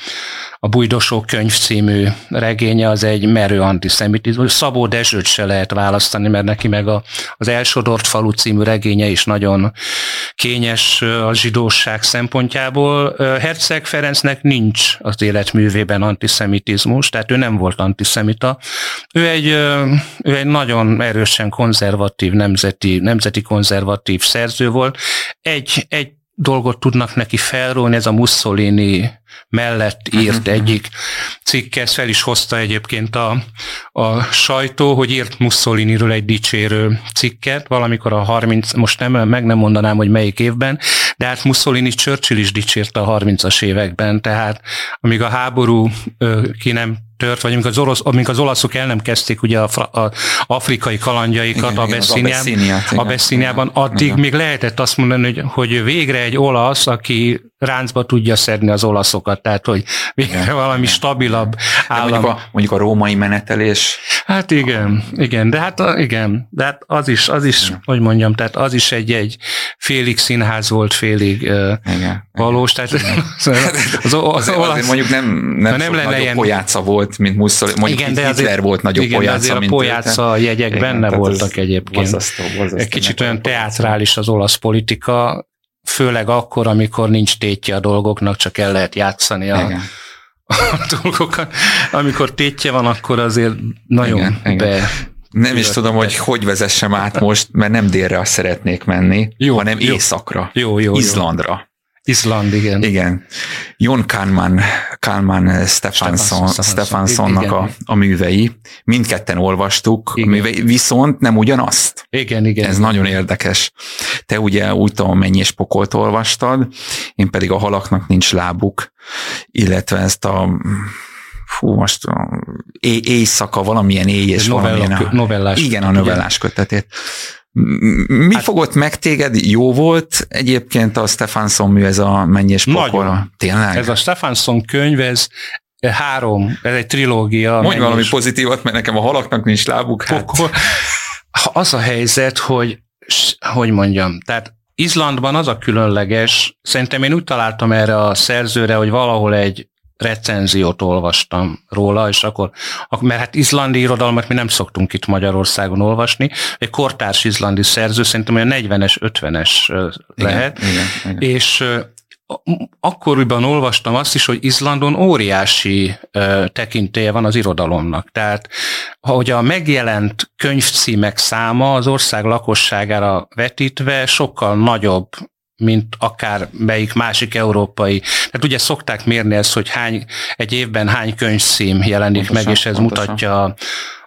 a Bújdosó könyv című regénye az egy merő antiszemitizmus. Szabó Dezsőt se lehet választani, mert neki meg a, az Elsodort falu című regénye is nagyon kényes a zsidóság szempontjából. Herceg Ferencnek nincs az életművében antiszemitizmus, tehát ő nem volt antiszemita. Ő egy, ő egy nagyon erősen konzervatív, nemzeti, nemzeti konzervatív szerző volt. Egy, egy dolgot tudnak neki felróni, ez a Mussolini mellett írt uh-huh. egyik cikk, ezt fel is hozta egyébként a, a sajtó, hogy írt Mussoliniről egy dicsérő cikket, valamikor a 30, most nem, meg nem mondanám, hogy melyik évben, de hát Mussolini Churchill is dicsérte a 30-as években, tehát amíg a háború ki nem tört, vagy amikor az, orosz, amikor az olaszok el nem kezdték ugye a, a afrikai kalandjaikat igen, a Abeszíniában, addig igen. még lehetett azt mondani, hogy, hogy végre egy olasz, aki ráncba tudja szedni az olaszokat, tehát hogy végre igen, valami igen, stabilabb állam. Mondjuk a, mondjuk a római menetelés. Hát igen, igen, de hát igen, de hát az is, az is, igen. hogy mondjam, tehát az is egy, egy félig színház volt, félig igen, valós, tehát igen. *laughs* az, az, az, az, olasz, mondjuk nem, nem, nem lenne ilyen, volt, volt, mint Mussolini. Mondjuk igen, de Hitler azért, volt nagyobb igen, pojáca, azért mint a pojáca jegyek igen, benne voltak egyébként. Borzasztó, borzasztó Egy kicsit olyan teátrális az olasz politika, főleg akkor, amikor nincs tétje a dolgoknak, csak el lehet játszani a, a dolgokat. Amikor tétje van, akkor azért nagyon igen, be... Igen. Nem is tudom, hogy hogy vezessem át most, mert nem délre szeretnék menni, jó, hanem jó. északra, jó, jó, Izlandra. Jó. Izland, igen. Igen. Jon Kahneman, Kahneman Stefansson, Stefanssonnak a, a művei. Mindketten olvastuk, igen. a művei, viszont nem ugyanazt. Igen, igen. Ez igen. nagyon érdekes. Te ugye úgy tudom, mennyi és pokolt olvastad, én pedig a halaknak nincs lábuk, illetve ezt a fú, most éjszaka, valamilyen éj és novella, valamilyen... Novellás. Igen, a novellás kötetét. Mi hát, fogott meg téged? Jó volt egyébként a Stefansson mű, ez a mennyes pokol? Tényleg? Ez a Stefansson könyv, ez három, ez egy trilógia. Mondj valami pozitívat, mert nekem a halaknak nincs lábuk. Hát. Az a helyzet, hogy hogy mondjam, tehát Izlandban az a különleges, szerintem én úgy találtam erre a szerzőre, hogy valahol egy recenziót olvastam róla, és akkor, mert hát izlandi irodalmat mi nem szoktunk itt Magyarországon olvasni, egy kortárs izlandi szerző, szerintem olyan 40-es, 50-es lehet, igen, igen, igen. és akkoriban olvastam azt is, hogy Izlandon óriási uh, tekintélye van az irodalomnak. Tehát, hogy a megjelent könyvcímek száma az ország lakosságára vetítve sokkal nagyobb, mint akár melyik másik európai. Tehát ugye szokták mérni ezt, hogy hány, egy évben hány könyvszím jelenik pontosan, meg, és ez pontosan. mutatja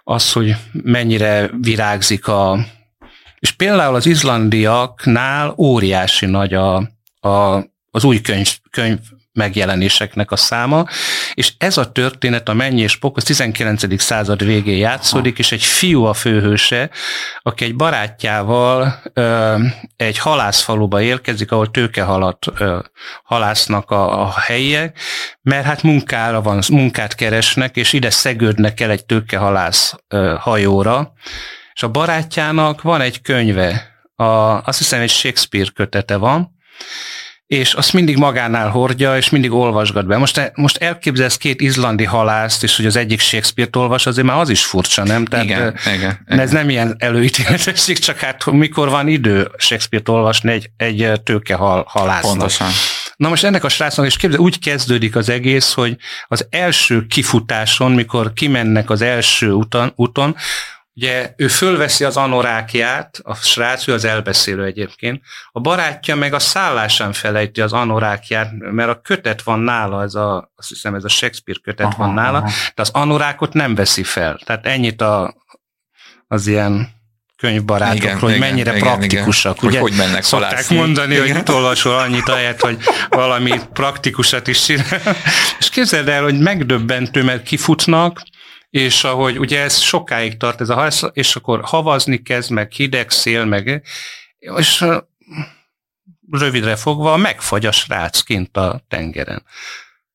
azt, hogy mennyire virágzik a... És például az izlandiaknál óriási nagy a, a, az új könyv, könyv megjelenéseknek a száma, és ez a történet a Mennyi és Pok, az 19. század végén játszódik, és egy fiú a főhőse, aki egy barátjával ö, egy halászfaluba érkezik, ahol tőkehalat ö, halásznak a, a helyiek, mert hát munkára van, munkát keresnek, és ide szegődnek el egy tőkehalász ö, hajóra, és a barátjának van egy könyve, a, azt hiszem egy Shakespeare kötete van, és azt mindig magánál hordja, és mindig olvasgat be. Most, most elképzelsz két izlandi halászt, és hogy az egyik Shakespeare-t olvas, azért már az is furcsa, nem? Tehát, igen, uh, igen, igen. Ez nem ilyen előítéletesség, csak hát mikor van idő Shakespeare-t olvasni egy, egy tőke hal, halásznak. Pontosan. Na most ennek a srácnak, és képzel, úgy kezdődik az egész, hogy az első kifutáson, mikor kimennek az első úton, úton Ugye ő fölveszi az anorákját, a srác, ő az elbeszélő egyébként, a barátja meg a szállásán felejti az anorákját, mert a kötet van nála, ez a, azt hiszem ez a Shakespeare kötet aha, van nála, aha. de az anorákot nem veszi fel. Tehát ennyit a, az ilyen könyvbarátok, igen, hogy igen, mennyire igen, praktikusak. Igen. Ugye, hogy, hogy mennek Szokták halászni. mondani, igen. hogy olvasol annyit ahelyett, hogy valami praktikusat is csinál. *laughs* És képzeld el, hogy megdöbbentő, mert kifutnak, és ahogy ugye ez sokáig tart ez a halász, és akkor havazni kezd, meg hideg szél, meg és rövidre fogva megfagy a srác kint a tengeren.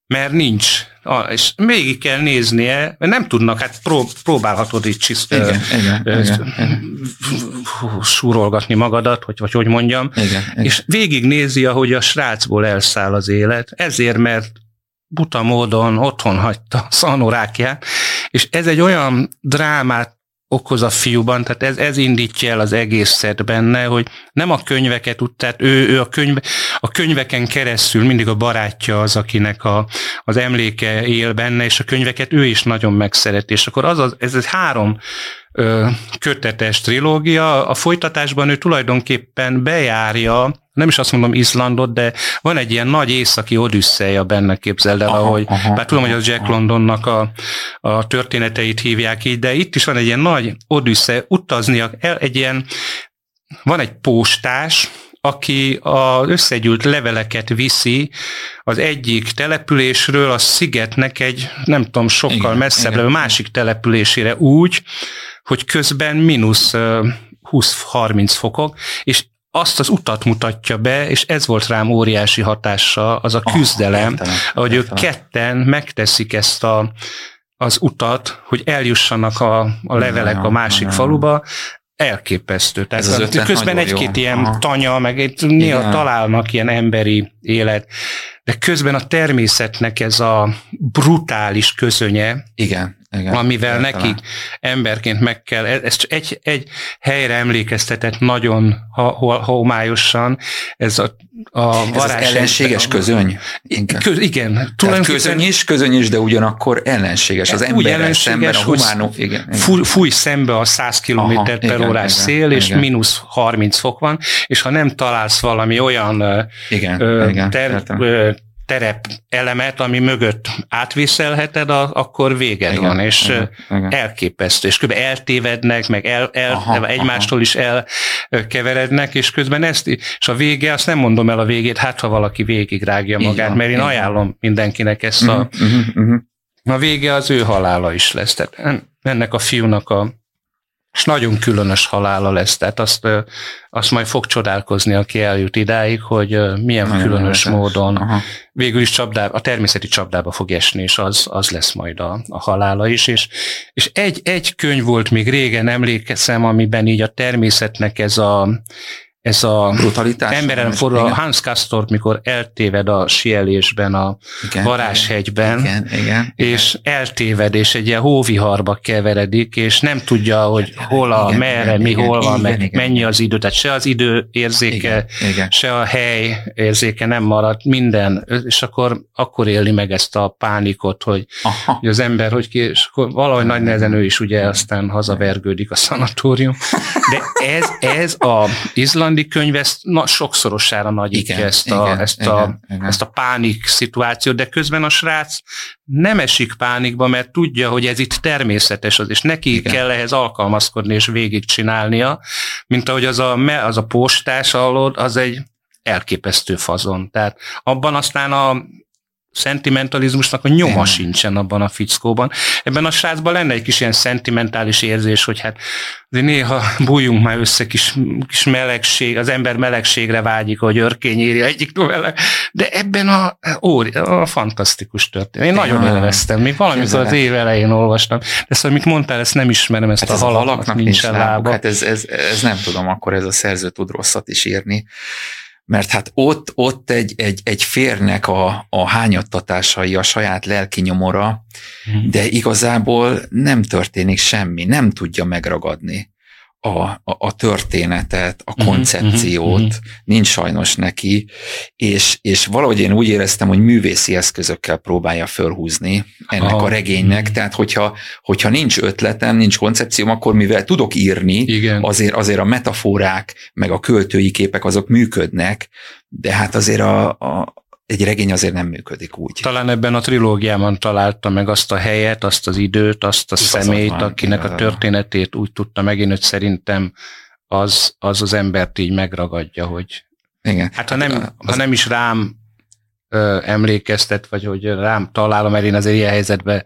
Mert nincs. És végig kell néznie, mert nem tudnak, hát prób, próbálhatod itt csiszt, igen, igen, igen, igen. súrolgatni magadat, hogy, vagy hogy mondjam, igen, igen. és végig nézi, ahogy a srácból elszáll az élet, ezért, mert buta módon otthon hagyta szanorákját, és ez egy olyan drámát okoz a fiúban, tehát ez, ez indítja el az egészet benne, hogy nem a könyveket tehát ő, ő a, könyv, a könyveken keresztül mindig a barátja az, akinek a, az emléke él benne, és a könyveket ő is nagyon megszeret, és akkor az, az ez egy három ö, kötetes trilógia, a folytatásban ő tulajdonképpen bejárja nem is azt mondom Izlandot, de van egy ilyen nagy északi odüsszeja benne, képzeld el, aha, ahogy, aha, bár tudom, hogy az Jack. Londonnak a, a történeteit hívják így, de itt is van egy ilyen nagy odüssze, utaznia, el, egy ilyen, van egy postás, aki az összegyűlt leveleket viszi az egyik településről a szigetnek egy, nem tudom, sokkal igen, messzebb igen. másik településére úgy, hogy közben mínusz 20-30 fokok, és azt az utat mutatja be, és ez volt rám óriási hatása, az a küzdelem, oh, értelem, ahogy értelem. ők ketten megteszik ezt a, az utat, hogy eljussanak a, a levelek a másik faluba, elképesztő. Tehát ez az közben egy-két ilyen Aha. tanya, meg itt néha találnak ilyen emberi élet, de közben a természetnek ez a brutális közönye, Igen. Igen, amivel értelem. nekik emberként meg kell, ez egy, egy helyre emlékeztetett nagyon homályosan, ez a, a varázs. Ez az ellenséges közöny? Köz, igen. Tehát közöny is, közöny is, de ugyanakkor ellenséges. Az emberrel szemben a humánok. Igen, fúj, fúj szembe a 100 km per órás igen, szél, és igen. mínusz 30 fok van, és ha nem találsz valami olyan igen, ö, igen, ter, ö, terep elemet, ami mögött átviszelheted, a, akkor véged igen, van, és igen, igen. elképesztő, és kb. eltévednek, meg el, el, aha, egymástól aha. is elkeverednek, és közben ezt, és a vége, azt nem mondom el a végét, hát ha valaki végig rágja magát, igen, mert én igen. ajánlom mindenkinek ezt a, uh-huh, uh-huh. a vége az ő halála is lesz. Tehát ennek a fiúnak a és nagyon különös halála lesz, tehát azt, azt majd fog csodálkozni, aki eljut idáig, hogy milyen nagyon különös nagyon módon Aha. végül is csapdába, a természeti csapdába fog esni, és az, az lesz majd a, a halála is. És, és egy, egy könyv volt még régen, emlékezem, amiben így a természetnek ez a, ez a brutalitás. Emberen forró, a Hans Castor, mikor eltéved a sielésben, a igen, varázshegyben, igen, igen, és igen. eltéved, és egy ilyen hóviharba keveredik, és nem tudja, hogy hol a, igen, merre, igen, mi, igen, hol van, igen, meg igen, mennyi az idő, tehát se az idő érzéke, igen, igen. se a hely érzéke nem maradt, minden, és akkor, akkor éli meg ezt a pánikot, hogy, hogy az ember, hogy ki, és akkor valahogy nagy nehezen ő is ugye aztán hazavergődik a szanatórium, *laughs* de ez, ez a Izland Gandhi könyv ezt na, sokszorosára nagyítja igen, ezt, a, igen, ezt, igen, a, igen. ezt a pánik szituációt, de közben a srác nem esik pánikba, mert tudja, hogy ez itt természetes, az, és neki igen. kell ehhez alkalmazkodni és végigcsinálnia, mint ahogy az a, az a postás alól, az egy elképesztő fazon. Tehát abban aztán a szentimentalizmusnak a nyoma Igen. sincsen abban a fickóban. Ebben a srácban lenne egy kis ilyen szentimentális érzés, hogy hát de néha bújjunk már össze kis, kis melegség, az ember melegségre vágyik, hogy örkény írja egyik novelle, de ebben a, ó, a fantasztikus történet. Én nagyon élveztem, még valamit az év elején olvastam, de ezt, amit mondtál, ezt nem ismerem, ezt hát a halaknak nincs lába. Hát ez, ez, ez, nem tudom, akkor ez a szerző tud rosszat is írni mert hát ott, ott egy, egy, egy férnek a, a hányattatásai a saját lelki nyomora, mhm. de igazából nem történik semmi, nem tudja megragadni a, a, a történetet, a mhm, koncepciót, uh-huh, uh-huh. nincs sajnos neki, és, és valahogy én úgy éreztem, hogy művészi eszközökkel próbálja fölhúzni ennek ah, a regénynek, uh-huh. tehát hogyha, hogyha nincs ötletem, nincs koncepcióm, akkor mivel tudok írni, Igen. Azért, azért a metaforák, meg a költői képek azok működnek, de hát azért a, a, egy regény azért nem működik úgy. Talán ebben a trilógiában találta meg azt a helyet, azt az időt, azt a van, akinek a történetét úgy tudta megint, hogy szerintem az az, az embert így megragadja, hogy Igen. hát ha nem, az... ha nem is rám ö, emlékeztet, vagy hogy rám találom, mert én azért ilyen helyzetben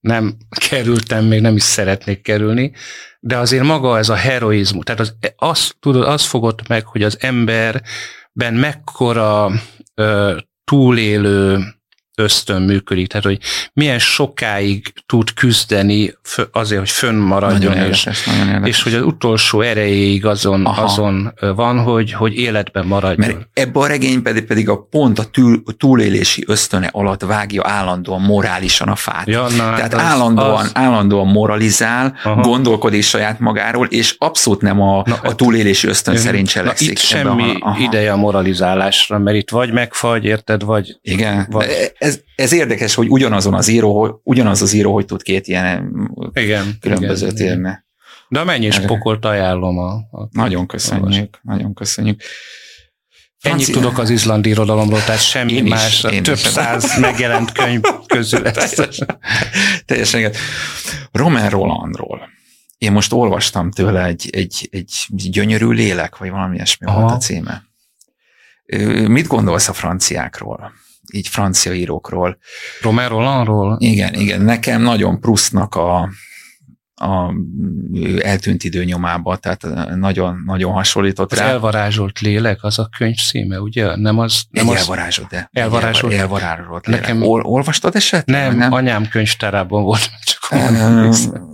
nem kerültem, még nem is szeretnék kerülni, de azért maga ez a heroizmus, tehát az, az, tudod, az fogott meg, hogy az emberben mekkora ö, túlélő ösztön működik, tehát hogy milyen sokáig tud küzdeni azért, hogy fönnmaradjon, Nagyon és, érdekes, nagyon érdekes. és hogy az utolsó erejéig azon, azon van, hogy, hogy életben maradjon. Mert ebbe a regény pedig, pedig a pont a túl, túlélési ösztöne alatt vágja állandóan morálisan a fát. Ja, na, Tehát az, állandóan, az, állandóan moralizál, Aha. gondolkodik saját magáról, és abszolút nem a, Na, a túlélési ösztön szerint na, cselekszik. itt semmi a- aha. ideje a moralizálásra, mert itt vagy megfagy, érted, vagy Igen, Vagy- De ez, ez érdekes, hogy ugyanazon az író, ugyanaz az író, hogy tud két ilyen igen. különbözőt igen, igen. írni. De a mennyis Igen. pokolt ajánlom. A, a Nagyon köszönjük, nagyon köszönjük. Ennyit Francia- tudok az izlandi irodalomról, tehát semmi Én is, más. én Több is. száz *laughs* megjelent könyv közül ezt. Teljesen, teljesen igen. Roman Rolandról. Én most olvastam tőle egy, egy, egy gyönyörű lélek, vagy valami ilyesmi Aha. volt a címe. Mit gondolsz a franciákról? Így francia írókról. Romer Rolandról? Igen, igen, nekem nagyon Prusznak a, a eltűnt idő nyomába, tehát nagyon, nagyon hasonlított Az rá. elvarázsolt lélek, az a könyv címe, ugye? Nem az... Nem egy az elvarázsolt, de. Elvarázsolt. Elvarázsolt. Nekem- Nekem... Ol, olvastad esetleg? nem, nem? anyám könyvtárában volt, *laughs* csak emlékszem.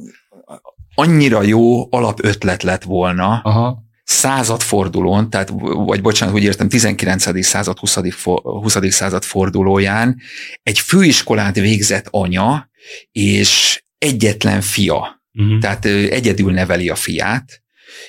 annyira jó alapötlet lett volna, Aha. Századfordulón, tehát, vagy bocsánat, úgy értem, 19. század, 20. fo- 20. század fordulóján egy főiskolát végzett anya, és egyetlen fia, Uh-huh. tehát egyedül neveli a fiát,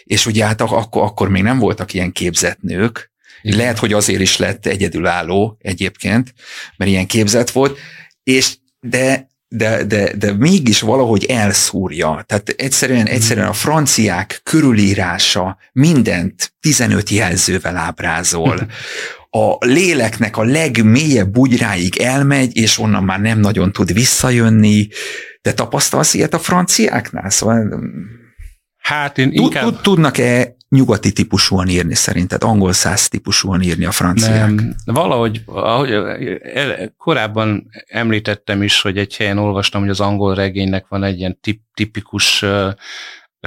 és ugye hát ak- akkor, akkor még nem voltak ilyen képzett nők, Igen. lehet, hogy azért is lett egyedülálló egyébként, mert ilyen képzett volt, és de de, de, de mégis valahogy elszúrja. Tehát egyszerűen, egyszerűen a franciák körülírása mindent 15 jelzővel ábrázol. *laughs* A léleknek a legmélyebb bugyráig elmegy, és onnan már nem nagyon tud visszajönni. Te tapasztalsz ilyet a franciáknál? Szóval Hát én tud, inkább... tud, tudnak-e nyugati típusúan írni szerinted? Angol száz típusúan írni a franciák? Nem, valahogy, ahogy el- korábban említettem is, hogy egy helyen olvastam, hogy az angol regénynek van egy ilyen tip, tipikus ö,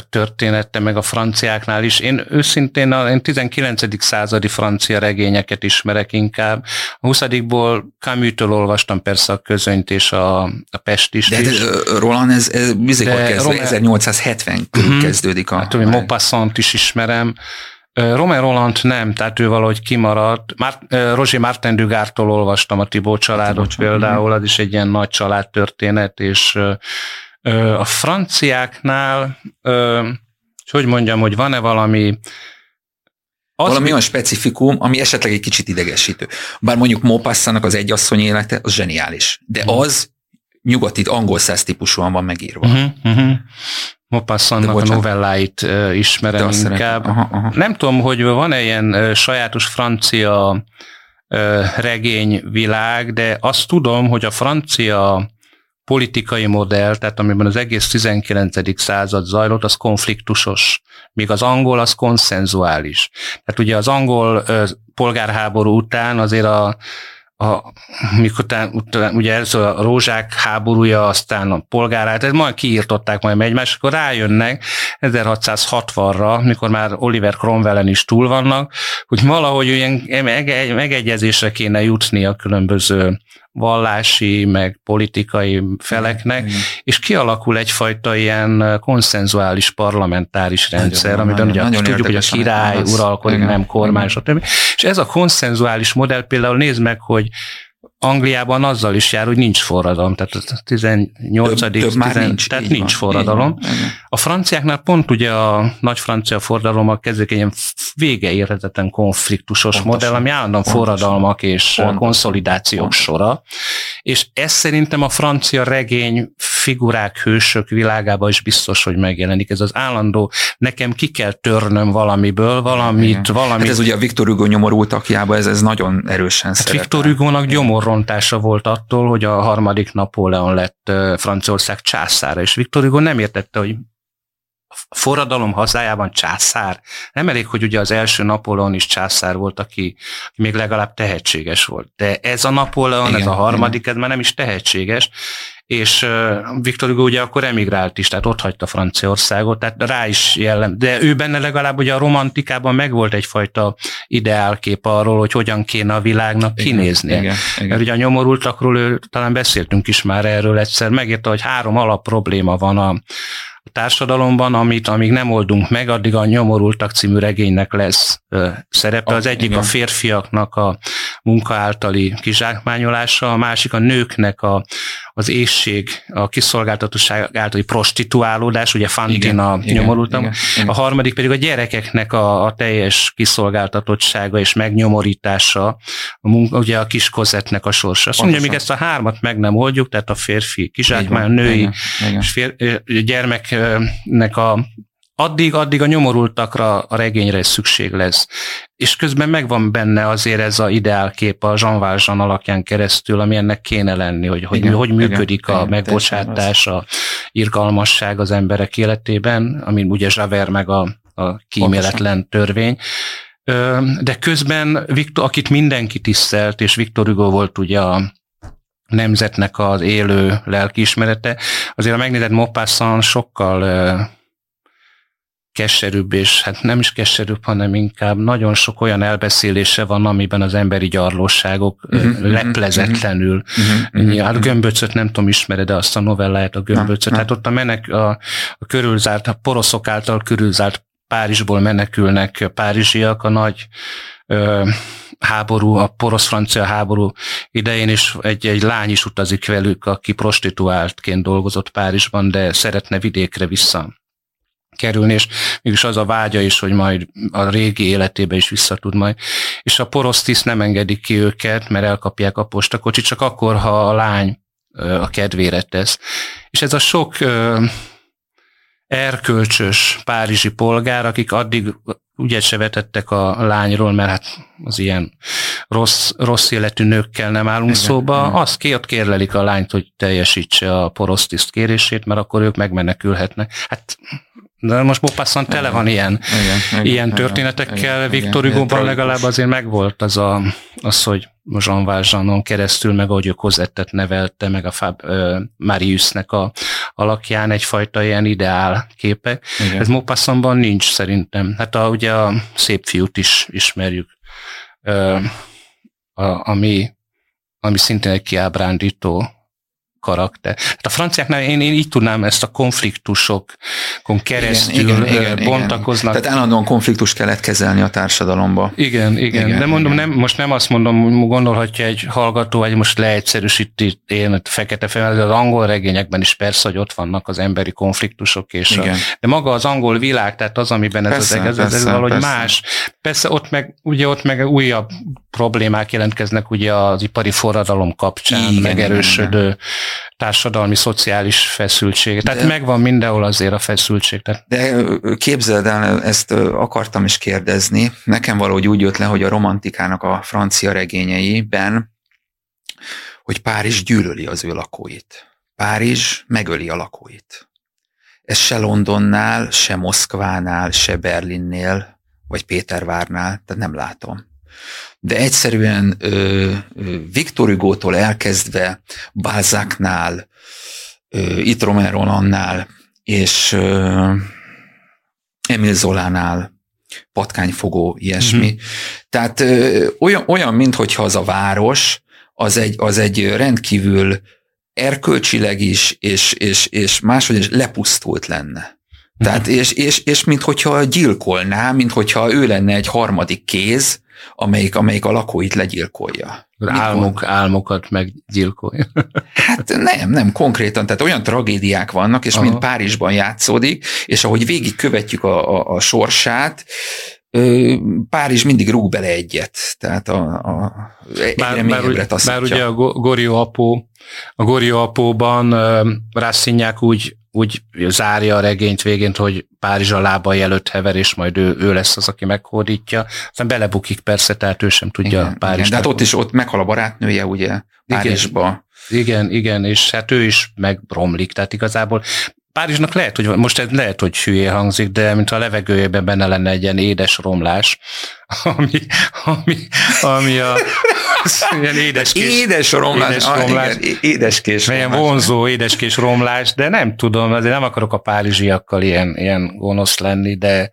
története, meg a franciáknál is. Én őszintén a én 19. századi francia regényeket ismerek inkább. A 20-ból Camus-től olvastam persze a közönyt és a, a Pestist De, is. de Roland, ez, ez kezdve, Romer- 1870 körül Mhm. kezdődik a... Hát, Maupassant is ismerem. Romain Roland nem, tehát ő valahogy kimaradt. Már, Roger Martin Dugártól olvastam a Tibó családot Tibó család, például, az is egy ilyen nagy családtörténet, és a franciáknál, és hogy mondjam, hogy van-e valami az Valami mi- olyan specifikum, ami esetleg egy kicsit idegesítő. Bár mondjuk Maupassant az egyasszony élete, az zseniális. De Mhm. az nyugati, angol száz típusúan van megírva. Uh-huh, uh-huh. A novelláit De ismerem szeretem. inkább. Aha, aha. Nem tudom, hogy van-e ilyen ö, sajátos francia ö, regényvilág, de azt tudom, hogy a francia politikai modell, tehát amiben az egész 19. század zajlott, az konfliktusos, míg az angol az konszenzuális. Tehát ugye az angol polgárháború után azért a a, mikor után, után, ugye ez a rózsák háborúja, aztán a polgárát, ez majd kiírtották majd egymást, akkor rájönnek 1660-ra, mikor már Oliver Cromwellen is túl vannak, hogy valahogy ilyen mege- megegyezésre kéne jutni a különböző vallási, meg politikai feleknek, Igen. és kialakul egyfajta ilyen konszenzuális parlamentáris rendszer, Nagyon, amiben ugye nagyon tudjuk, hogy a király az- uralkodik, igen, nem kormány, igen. stb. És ez a konszenzuális modell például nézd meg, hogy Angliában azzal is jár, hogy nincs forradalom, tehát a 18. Több, több már 10 nincs. tehát nincs van, forradalom. van. A franciáknál pont ugye a nagy francia forradalommal kezdik egy ilyen vége érhetetlen konfliktusos Pontosan. modell, ami állandóan Pontosan. forradalmak és Pontosan. konszolidációk Pontosan. sora. És ez szerintem a francia regény figurák, hősök világában is biztos, hogy megjelenik. Ez az állandó, nekem ki kell törnöm valamiből, valamit, Igen. valamit. Hát ez ugye a Viktor Hugo nyomorultakjában, ez, ez nagyon erősen Hát szerepel. Viktor Hugo-nak gyomorrontása volt attól, hogy a harmadik Napóleon lett Franciaország császára, és Viktor Hugo nem értette, hogy forradalom hazájában császár. Nem elég, hogy ugye az első Napóleon is császár volt, aki még legalább tehetséges volt. De ez a Napóleon, igen, ez a harmadik, igen. ez már nem is tehetséges, és Viktor Hugo ugye akkor emigrált is, tehát ott hagyta Franciaországot, tehát rá is jellem. De ő benne legalább ugye a romantikában megvolt egyfajta ideálkép arról, hogy hogyan kéne a világnak kinézni. Igen, igen, Mert ugye a nyomorultakról ő, talán beszéltünk is már erről egyszer, megírta, hogy három alap probléma van a, a társadalomban, amit amíg nem oldunk meg, addig a Nyomorultak című regénynek lesz ö, szerepe. Az egyik a férfiaknak a munka általi kizsákmányolása, a másik a nőknek a, az ésség, a kiszolgáltatottság általi prostituálódás, ugye Fantin a nyomorultam, a harmadik pedig a gyerekeknek a, a teljes kiszolgáltatottsága és megnyomorítása, a munka, ugye a kis kozetnek a sorsa. Azt mondja, míg ezt a hármat meg nem oldjuk, tehát a férfi kizsákmány, a női igen, igen. és fér, gyermeknek a addig, addig a nyomorultakra, a regényre is szükség lesz. És közben megvan benne azért ez a ideálkép a Jean Valjean alakján keresztül, ami ennek kéne lenni, hogy hogy, igen, hogy működik igen, a igen, megbocsátás, a irgalmasság az emberek életében, ami ugye Javert meg a, a kíméletlen törvény. De közben, Viktor, akit mindenki tisztelt, és Viktor Hugo volt ugye a nemzetnek az élő lelkiismerete, azért ha megnézed Maupassant sokkal keserűbb, és hát nem is keserűbb, hanem inkább nagyon sok olyan elbeszélése van, amiben az emberi gyarlóságok uh-huh, leplezetlenül. Uh-huh, uh-huh, hát gömböcöt nem tudom, ismered de azt a novelláját, a gömböcöt. Hát ott a, menek, a, a körülzárt, a poroszok által körülzárt Párizsból menekülnek párizsiak, a nagy ö, háború, a porosz-francia háború idején is egy, egy lány is utazik velük, aki prostituáltként dolgozott Párizsban, de szeretne vidékre vissza kerülni, és mégis az a vágya is, hogy majd a régi életébe is vissza tud majd. És a porosztiszt nem engedik ki őket, mert elkapják a postakocsit, csak akkor, ha a lány a kedvére tesz. És ez a sok erkölcsös párizsi polgár, akik addig ugye se vetettek a lányról, mert hát az ilyen rossz, rossz életű nőkkel nem állunk igen, szóba, igen. azt ki ott kérlelik a lányt, hogy teljesítse a porosztiszt kérését, mert akkor ők megmenekülhetnek. Hát de most Maupassant tele van ilyen, igen, ilyen igen, történetekkel. Igen, Viktor Hugo-ban legalább azért megvolt az, a, az hogy Jean Valjeanon keresztül, meg ahogy ő Cosettet nevelte, meg a Fab uh, Mariusnek a alakján egyfajta ilyen ideál képek. Igen. Ez Maupassantban nincs szerintem. Hát a, ugye a szép fiút is ismerjük, uh, a, ami, ami szintén egy kiábrándító karakter. Hát a franciáknál én, én így tudnám ezt a konfliktusokon keresztül igen, igen, igen, bontakoznak. Tehát állandóan konfliktus kellett kezelni a társadalomba. Igen, igen. igen de mondom, igen. Nem, most nem azt mondom, gondolhatja egy hallgató, hogy most leegyszerűsíti én fekete fel, az angol regényekben is persze, hogy ott vannak az emberi konfliktusok, és igen. a, de maga az angol világ, tehát az, amiben ez persze, az egész, ez valahogy persze. más. Persze ott meg, ugye ott meg újabb problémák jelentkeznek ugye az ipari forradalom kapcsán, igen, megerősödő igen társadalmi, szociális feszültség. Tehát de, megvan mindenhol azért a feszültség. Tehát. De képzeld el, ezt akartam is kérdezni. Nekem valahogy úgy jött le, hogy a romantikának a francia regényeiben, hogy Párizs gyűlöli az ő lakóit. Párizs megöli a lakóit. Ez se Londonnál, se Moszkvánál, se Berlinnél, vagy Pétervárnál, tehát nem látom de egyszerűen ö, Viktor Hugo-tól elkezdve Balzacnál, itt Romero és ö, Emil Zolánál, patkányfogó, ilyesmi. Uh-huh. Tehát ö, olyan, olyan mintha az a város, az egy, az egy rendkívül erkölcsileg is, és, és, és máshogy is lepusztult lenne. Tehát, és, és, és minthogyha gyilkolná, minthogyha ő lenne egy harmadik kéz, amelyik, amelyik a lakóit legyilkolja. Álmok, álmokat meggyilkolja. Hát nem, nem konkrétan, tehát olyan tragédiák vannak, és Aha. mind Párizsban játszódik, és ahogy végig követjük a, a, a sorsát, Párizs mindig rúg bele egyet, tehát a, a bár, bár, bár ugye a Gorió apó, a Gorió apóban Rasszonyák úgy úgy zárja a regényt végén, hogy Párizs a lábai előtt hever, és majd ő, ő lesz az, aki meghódítja. Aztán belebukik persze, tehát ő sem tudja igen, Párizs. Igen, de hát ott is ott meghal a barátnője, ugye, Párizsba. Igen, igen, igen, és hát ő is megromlik, tehát igazából Párizsnak lehet, hogy most lehet, hogy hülye hangzik, de mint a levegőjében benne lenne egy ilyen édes romlás, *laughs* ami, ami, ami a ilyen édeskés, édes romlás, édes, romlás, ah, igen, édeskés romlás. Ilyen vonzó édeskés romlás, de nem tudom, azért nem akarok a párizsiakkal ilyen, ilyen gonosz lenni, de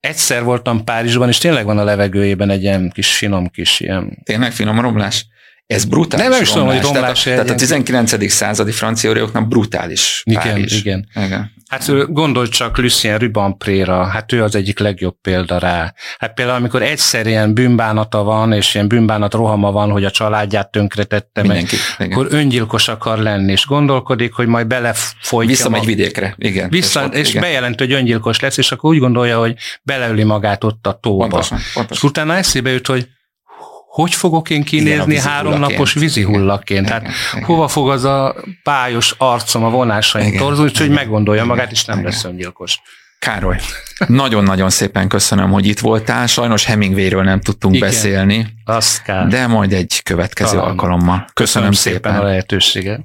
egyszer voltam Párizsban, és tényleg van a levegőjében egy ilyen kis finom kis ilyen... Tényleg finom romlás? Ez brutális nem, nem is tudom, hogy romlás. Tehát, a, tehát a 19. századi franciaórióknak brutális igen, Párizs. Igen, igen. Hát gondolj csak Lucien Rubempré-ra, hát ő az egyik legjobb példa rá. Hát például, amikor egyszer ilyen bűnbánata van, és ilyen bűnbánat rohama van, hogy a családját tönkretette Mindenki, meg, igen. akkor öngyilkos akar lenni, és gondolkodik, hogy majd belefolytja. Visszamegy vidékre, igen. Vissza, és, ott, és igen. bejelent, hogy öngyilkos lesz, és akkor úgy gondolja, hogy beleöli magát ott a tóba. Pontosan, pontosan. És utána eszébe jut, hogy hogy fogok én kinézni Igen, háromnapos vízihullaként? Tehát Igen. hova fog az a pályos arcom a vonásaim torzulni, hogy meggondolja magát, és nem Igen. lesz öngyilkos. Károly, *laughs* nagyon-nagyon szépen köszönöm, hogy itt voltál. Sajnos Hemingwayről nem tudtunk Igen, beszélni, azt kell. de majd egy következő Talán. alkalommal. Köszönöm, köszönöm szépen. szépen a lehetőséget.